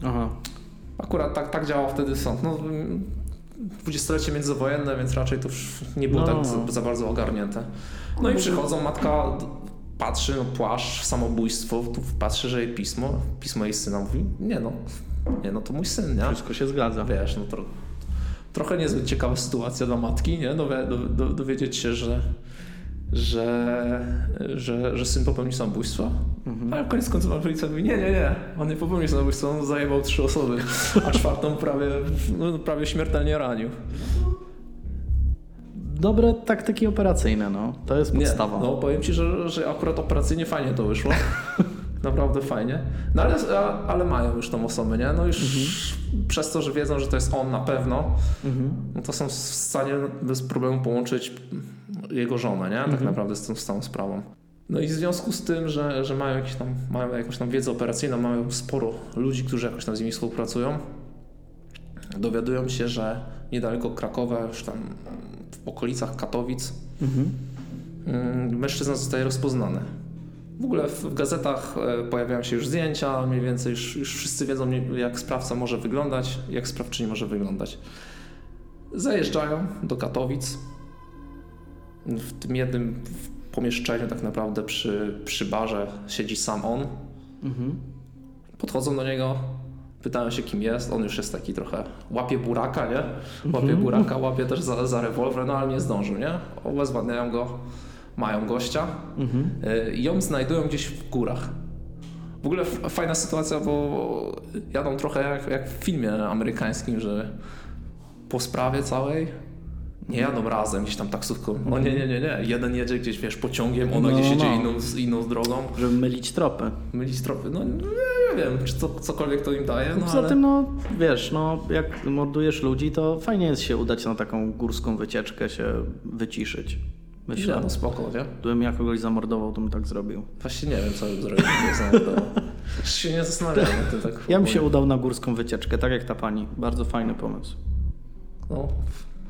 Aha. Akurat tak, tak działał wtedy sąd. No, dwudziestolecie międzywojenne, więc raczej to już nie było No. tak za, za bardzo ogarnięte. No i przychodzą, matka patrzy, no, płaszcz, samobójstwo, tu patrzy, że jej pismo, pismo jej syna mówi, nie no, nie no, to mój syn, nie? Wszystko się zgadza. Wiesz, no to trochę niezbyt ciekawa sytuacja dla matki, nie? Dowie, do, do, dowiedzieć się, że, że, że, że syn popełnił samobójstwo. Ale w koniec końców policja mówi, nie, nie, nie, on nie popełnił samobójstwa, on zajebał trzy osoby, a czwartą prawie, no, prawie śmiertelnie ranił. Dobre taktyki operacyjne, no. To jest podstawa. Nie, no powiem Ci, że, że akurat operacyjnie fajnie to wyszło. Naprawdę fajnie. No ale, ale mają już tą osobę, nie? No już przez to, że wiedzą, że to jest on na pewno, Mhm. no to są w stanie bez problemu połączyć jego żonę, nie? Tak naprawdę z tą z całą sprawą. No i w związku z tym, że, że mają, jakieś tam, mają jakąś tam wiedzę operacyjną, mają sporo ludzi, którzy jakoś tam z nimi współpracują, dowiadują się, że niedaleko Krakowa, już tam w okolicach Katowic, Mhm. Mm, mężczyzna zostaje rozpoznany. W ogóle w, gazetach e, pojawiają się już zdjęcia, mniej więcej już, już wszyscy wiedzą, jak sprawca może wyglądać, jak sprawczyni może wyglądać. Zajeżdżają do Katowic. W tym jednym pomieszczeniu, tak naprawdę przy, przy barze, siedzi sam on. Mhm. Podchodzą do niego, pytają się, kim jest. On już jest taki trochę. Łapie buraka, nie? Łapie buraka, łapie też za, za rewolwer, no ale nie zdążył, nie? Obezwładniają go, mają gościa. Mhm. Y, Ją znajdują gdzieś w górach. W ogóle fajna sytuacja, bo jadą trochę jak, jak w filmie amerykańskim, że po sprawie całej nie jadą razem gdzieś tam taksówką. No nie, nie, nie, nie. Jeden jedzie gdzieś, wiesz, pociągiem, ona No, gdzieś jedzie no. inną, inną drogą. Żeby mylić tropy. Mylić tropy. No nie, nie wiem, czy to, cokolwiek to im daje, no Poza ale... tym, no wiesz, no jak mordujesz ludzi, to fajnie jest się udać na taką górską wycieczkę, się wyciszyć. Myślę. No spoko, nie? Gdybym ja kogoś zamordował, to bym tak zrobił. Właśnie nie wiem, co bym zrobił. To. Już się nie tym tak. Ja bym ogóle. się udał na górską wycieczkę, tak jak ta pani. Bardzo fajny pomysł. No,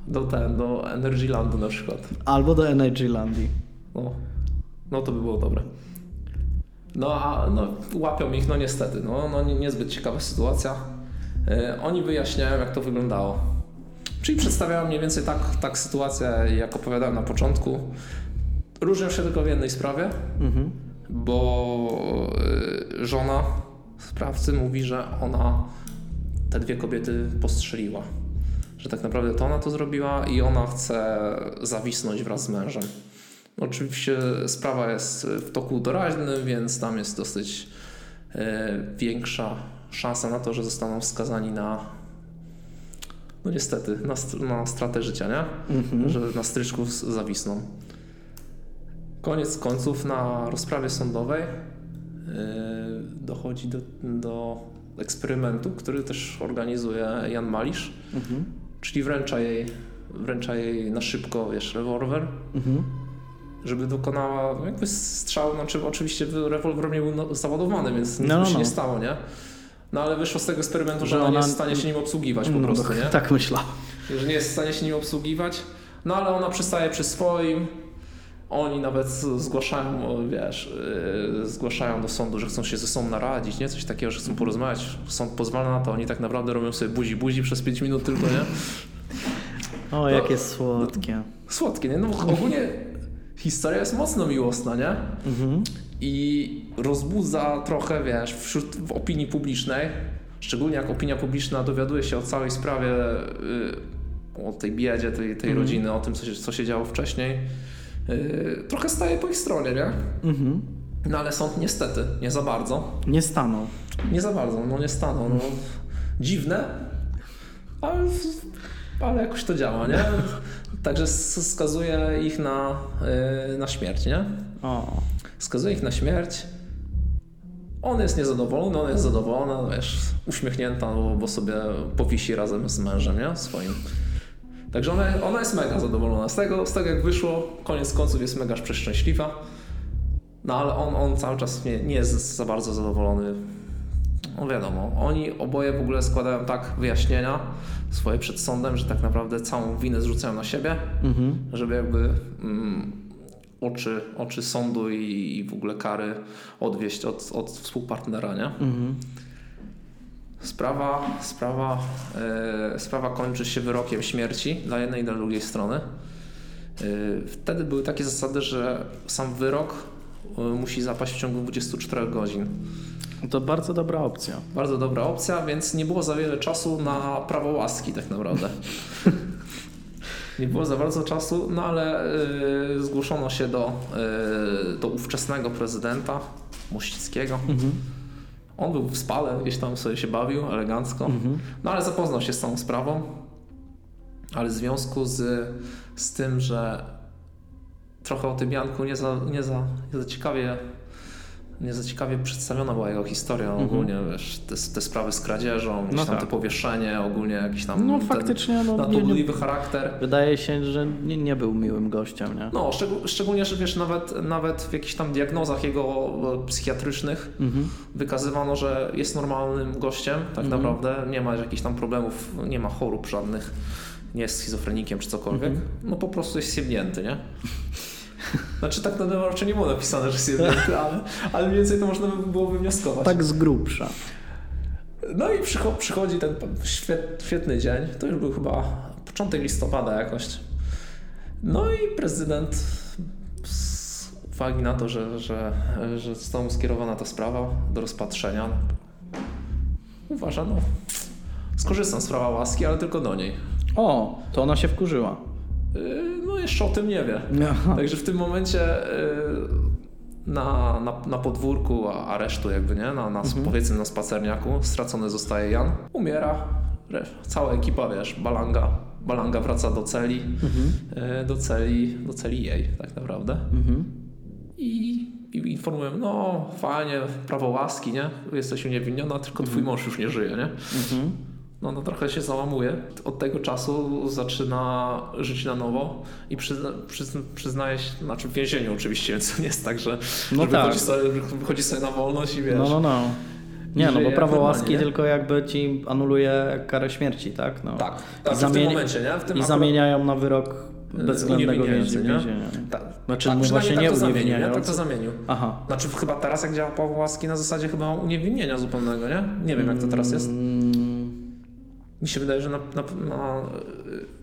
do ten, do Energylandu na przykład. Albo do Energylandii. No, no to by było dobre. No a no, łapią ich, no niestety, no, no nie- niezbyt ciekawa sytuacja. E, oni wyjaśniają, jak to wyglądało. Czyli przedstawiają mniej więcej tak, tak sytuację, jak opowiadałem na początku. Różnią się tylko w jednej sprawie, Mhm. bo e, żona sprawcy mówi, że ona te dwie kobiety postrzeliła. Że tak naprawdę to ona to zrobiła i ona chce zawisnąć wraz z mężem. Oczywiście sprawa jest w toku doraźnym, więc tam jest dosyć e, większa szansa na to, że zostaną skazani na no niestety, na, na stratę życia, nie? Mhm. Że na stryczku zawisną. Koniec końców na rozprawie sądowej yy, dochodzi do, do eksperymentu, który też organizuje Jan Malisz, Mhm. czyli wręcza jej, wręcza jej na szybko, wiesz, rewolwer, Mhm. żeby dokonała jakby strzału, znaczy oczywiście rewolwer nie był no- załadowany, więc nic No, się no. nie stało, nie? No ale wyszło z tego eksperymentu, że Że ona nie jest w stanie się nim obsługiwać po No, prostu, nie? Tak myślałem. że nie jest w stanie się nim obsługiwać, no ale ona przystaje przy swoim. Oni nawet zgłaszają, wiesz, yy, zgłaszają do sądu, że chcą się ze sobą naradzić, nie? Coś takiego, że chcą porozmawiać. Sąd pozwala na to, oni tak naprawdę robią sobie buzi buzi przez 5 minut tylko, nie? O, jakie słodkie. Słodkie, nie? No ogólnie historia jest mocno miłosna, nie? Mhm. I rozbudza trochę, wiesz, wśród w opinii publicznej, szczególnie jak opinia publiczna dowiaduje się o całej sprawie, yy, o tej biedzie tej, tej Mhm. rodziny, o tym, co się, co się działo wcześniej, yy, trochę staje po ich stronie, nie? Mhm. No ale sąd niestety, nie za bardzo, Nie stanął. nie za bardzo, no nie stanął, no dziwne, ale, ale jakoś to działa, nie? Także skazuje ich na, yy, na śmierć, nie? O. skazuje ich na śmierć. On jest niezadowolony, ona jest zadowolona, wiesz, uśmiechnięta, no, bo sobie powisi razem z mężem, nie? Swoim. Także ona, ona jest mega zadowolona z tego, z tego jak wyszło, koniec końców jest mega przeszczęśliwa. No ale on, on cały czas nie, nie jest za bardzo zadowolony. No wiadomo, oni oboje w ogóle składają tak wyjaśnienia swoje przed sądem, że tak naprawdę całą winę zrzucają na siebie Mhm. żeby jakby mm, oczy, oczy sądu i, i w ogóle kary odwieść od, od współpartnera, nie? Mhm. Sprawa, sprawa, e, sprawa kończy się wyrokiem śmierci dla jednej i dla drugiej strony. E, wtedy były takie zasady, że sam wyrok e, musi zapaść w ciągu 24 godzin. To bardzo dobra opcja. Bardzo dobra opcja, więc nie było za wiele czasu na prawo łaski tak naprawdę. nie było za bardzo czasu, no ale y, zgłoszono się do, y, do ówczesnego prezydenta Mościckiego. Mhm. On był w spale, gdzieś tam sobie się bawił elegancko, Mhm. no ale zapoznał się z tą sprawą. Ale w związku z, z tym, że trochę o tym Janku nie za, nie za, nie za ciekawie nie za ciekawie przedstawiona była jego historia Mhm. ogólnie, wiesz, te, te sprawy z kradzieżą, No tam tak. te powieszenie, ogólnie jakiś tam No ten faktycznie, no, charakter. wydaje się, że nie, nie był miłym gościem, nie? No, szczegó- szczególnie, że wiesz, nawet, nawet w jakichś tam diagnozach jego e, psychiatrycznych Mhm. wykazywano, że jest normalnym gościem, tak Mhm. naprawdę, nie ma jakichś tam problemów, nie ma chorób żadnych, nie jest schizofrenikiem czy cokolwiek, Mhm. no po prostu jest siebnięty, nie? Znaczy tak na raczej nie było napisane, że jest siebnięty, ale, ale mniej więcej to można by było wywnioskować. Tak z grubsza. No i przycho- przychodzi ten świet, świetny dzień, to już był chyba początek listopada jakoś. No i prezydent z uwagi na to, że, że, że została mu skierowana ta sprawa do rozpatrzenia, uważa, no skorzystam z prawa łaski, ale tylko do niej. O, to ona się wkurzyła. Yy, No jeszcze o tym nie wie. Aha. Także w tym momencie yy, na, na, na podwórku a- aresztu jakby, nie? Na, na, Mhm. powiedzmy na spacerniaku stracony zostaje Jan. Umiera. Cała ekipa, wiesz, Balanga, Balanga wraca do celi, Mhm. yy, do celi, do celi jej tak naprawdę. Mhm. I, i informują, no fajnie, prawo łaski, nie? Jesteś uniewinniona, tylko twój mąż już nie żyje, nie? Mhm. No, no trochę się załamuje. Od tego czasu zaczyna żyć na nowo i przyzna, przyzna, przyznaje się, znaczy w więzieniu oczywiście, więc nie jest tak, że, No że tak. wychodzi, sobie, wychodzi sobie na wolność i wiesz. No, no, no. Nie, no bo prawo łaski tylko jakby ci anuluje karę śmierci, tak? No. Tak, tak I w tym zamieni- momencie, I akurat- zamieniają na wyrok bezwzględnego uniewinniający, więzienia. nie? więzienia. Tak, Znaczy, tak, przynajmniej właśnie nie tak nie? Tak uniewinniający. to zamienił. Aha. Znaczy chyba teraz jak działa prawo łaski na zasadzie chyba uniewinnienia zupełnego, nie? Nie wiem jak to teraz jest. Mm, Mi się wydaje, że na, na, na,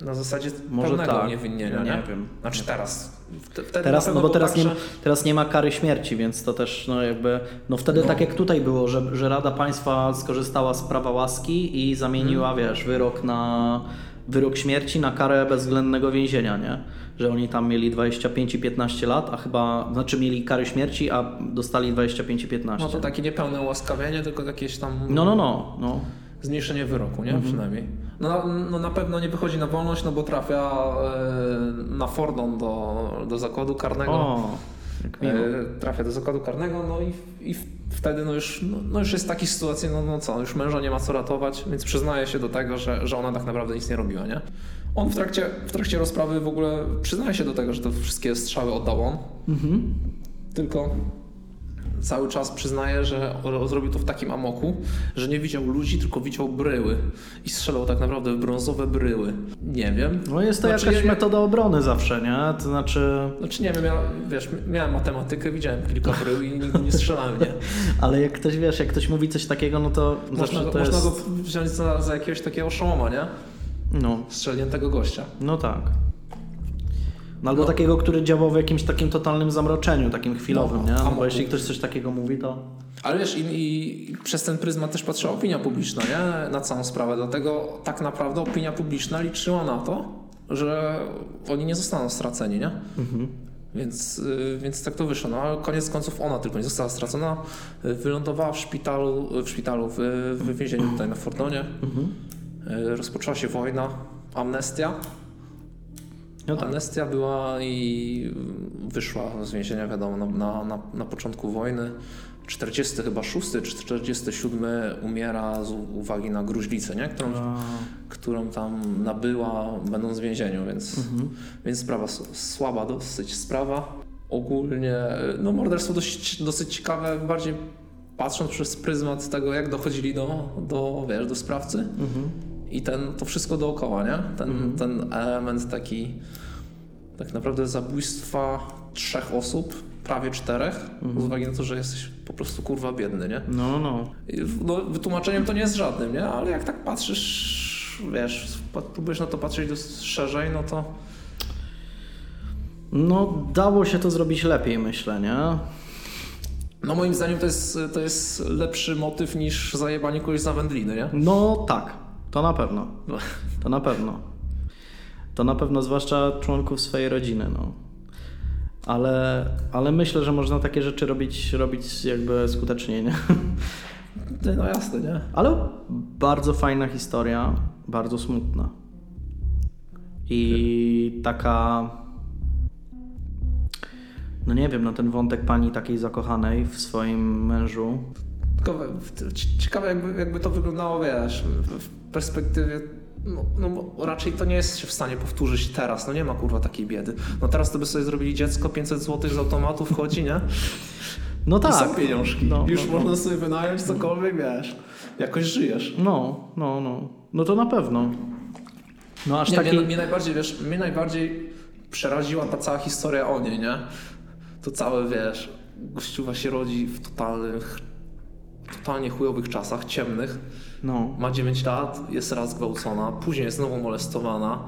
na zasadzie Może pełnego tak. uniewinnienia, nie, nie? wiem. Znaczy teraz. Wte- Wtedy Teraz, no bo było teraz tak, nie, ma, że- teraz nie ma kary śmierci, więc to też no jakby, no wtedy No. tak jak tutaj było, że, że Rada Państwa skorzystała z prawa łaski i zamieniła, Mhm. wiesz, wyrok na wyrok śmierci na karę bezwzględnego więzienia, nie? Że oni tam mieli 25 i 15 lat, a chyba, znaczy mieli kary śmierci, a dostali 25 i 15. No to takie niepełne ułaskawienie, tylko jakieś tam no, no, no, no. Zmniejszenie wyroku, nie? Mhm. Przynajmniej. No, no na pewno nie wychodzi na wolność, no bo trafia e, na Fordon do, do zakładu karnego. O, jak miło. E, trafia do zakładu karnego, no i, i wtedy no już, no, no już jest taki sytuacja, no, no co, już męża nie ma co ratować, więc przyznaje się do tego, że, że ona tak naprawdę nic nie robiła, nie? On w trakcie, w trakcie rozprawy w ogóle przyznaje się do tego, że te wszystkie strzały oddał on, Mhm. tylko cały czas przyznaje, że zrobił to w takim amoku, że nie widział ludzi, tylko widział bryły i strzelał tak naprawdę w brązowe bryły. Nie wiem. No jest to Znaczy, jakaś ja- metoda obrony zawsze, nie? To znaczy, Znaczy nie wiem, ja, wiesz, miałem matematykę, widziałem kilka brył i nigdy nie strzelałem, nie? ale jak ktoś, wiesz, jak ktoś mówi coś takiego, no to Można, zawsze to można jest... go wziąć za, za jakiegoś takiego oszołoma, nie? No, Strzeliętego gościa. no tak. No, albo No. takiego, który działał w jakimś takim totalnym zamroczeniu, takim chwilowym, No, nie? No, bo jeśli ktoś coś takiego mówi, to... Ale wiesz, i, i przez ten pryzmat też patrzyła opinia publiczna, nie? Na całą sprawę. Dlatego tak naprawdę opinia publiczna liczyła na to, że oni nie zostaną straceni, nie? Mhm. Więc, y, więc tak to wyszło. No ale koniec końców ona tylko nie została stracona. Wylądowała w szpitalu, w, szpitalu, w, w więzieniu tutaj na Fordonie. Mhm. Y, Rozpoczęła się wojna, amnestia. No tak. Amnestia była i wyszła z więzienia, wiadomo, na, na, na, początku wojny. 40 chyba 6 czy 47 umiera z uwagi na gruźlicę, nie? Którą, A, którą tam nabyła będąc w więzieniu, więc, mhm. więc sprawa słaba dosyć sprawa. Ogólnie, no morderstwo dosyć, dosyć ciekawe, bardziej patrząc przez pryzmat tego, jak dochodzili do, do, wiesz, do sprawcy. Mhm. I ten, to wszystko dookoła, nie? Ten, Mhm. ten element taki tak naprawdę zabójstwa trzech osób, prawie czterech, Mhm. z uwagi na to, że jesteś po prostu kurwa biedny, nie? No, no. I, No, wytłumaczeniem to nie jest żadnym, nie? Ale jak tak patrzysz, wiesz, próbujesz na to patrzeć szerzej, no to No, dało się to zrobić lepiej, myślę, nie? no moim zdaniem to jest, to jest lepszy motyw niż zajebanie kogoś za wędliny, nie? No tak, to na pewno. To na pewno. To na pewno, zwłaszcza członków swojej rodziny, no. Ale, ale myślę, że można takie rzeczy robić, robić jakby skutecznie, nie? No jasne, nie? Ale bardzo fajna historia, bardzo smutna. I taka. No nie wiem, no ten wątek pani takiej zakochanej w swoim mężu. Tylko ciekawe jakby, jakby to wyglądało, wiesz, w, w perspektywie, no, no raczej to nie jest się w stanie powtórzyć teraz, no nie ma kurwa takiej biedy. No teraz to by sobie zrobili dziecko, 500 zł z automatu wchodzi, nie? No tak. są pieniążki. No, Już no, można sobie wynająć cokolwiek, wiesz, jakoś żyjesz. No, no, no. No to na pewno. No aż Nie, taki. mnie, mnie najbardziej, wiesz, mnie najbardziej przeraziła ta cała historia o niej, nie? To całe, wiesz, gościuwa się rodzi w totalnych, totalnie chujowych czasach, ciemnych. No. Ma 9 lat, jest raz gwałcona, później jest znowu molestowana,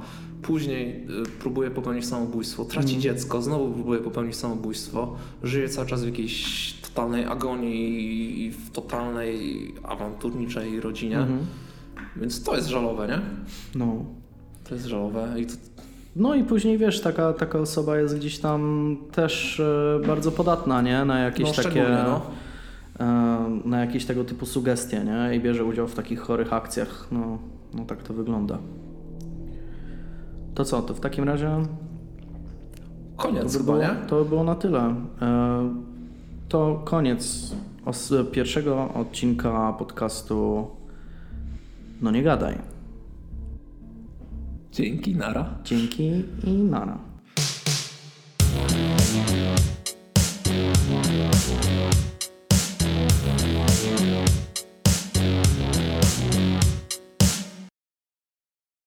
później y, próbuje popełnić samobójstwo, traci Mhm. dziecko, znowu próbuje popełnić samobójstwo, żyje cały czas w jakiejś totalnej agonii i w totalnej awanturniczej rodzinie. Mhm. Więc to jest żalowe, nie? No. To jest żalowe i to, No i później wiesz, taka, taka osoba jest gdzieś tam też e, bardzo podatna, nie? Na jakieś no takie. no. Na jakieś tego typu sugestie, nie? I bierze udział w takich chorych akcjach. No, no tak to wygląda. To co, to w takim razie Koniec to by, było, to by było na tyle. To koniec pierwszego odcinka podcastu No nie gadaj. Dzięki, nara. Dzięki i nara.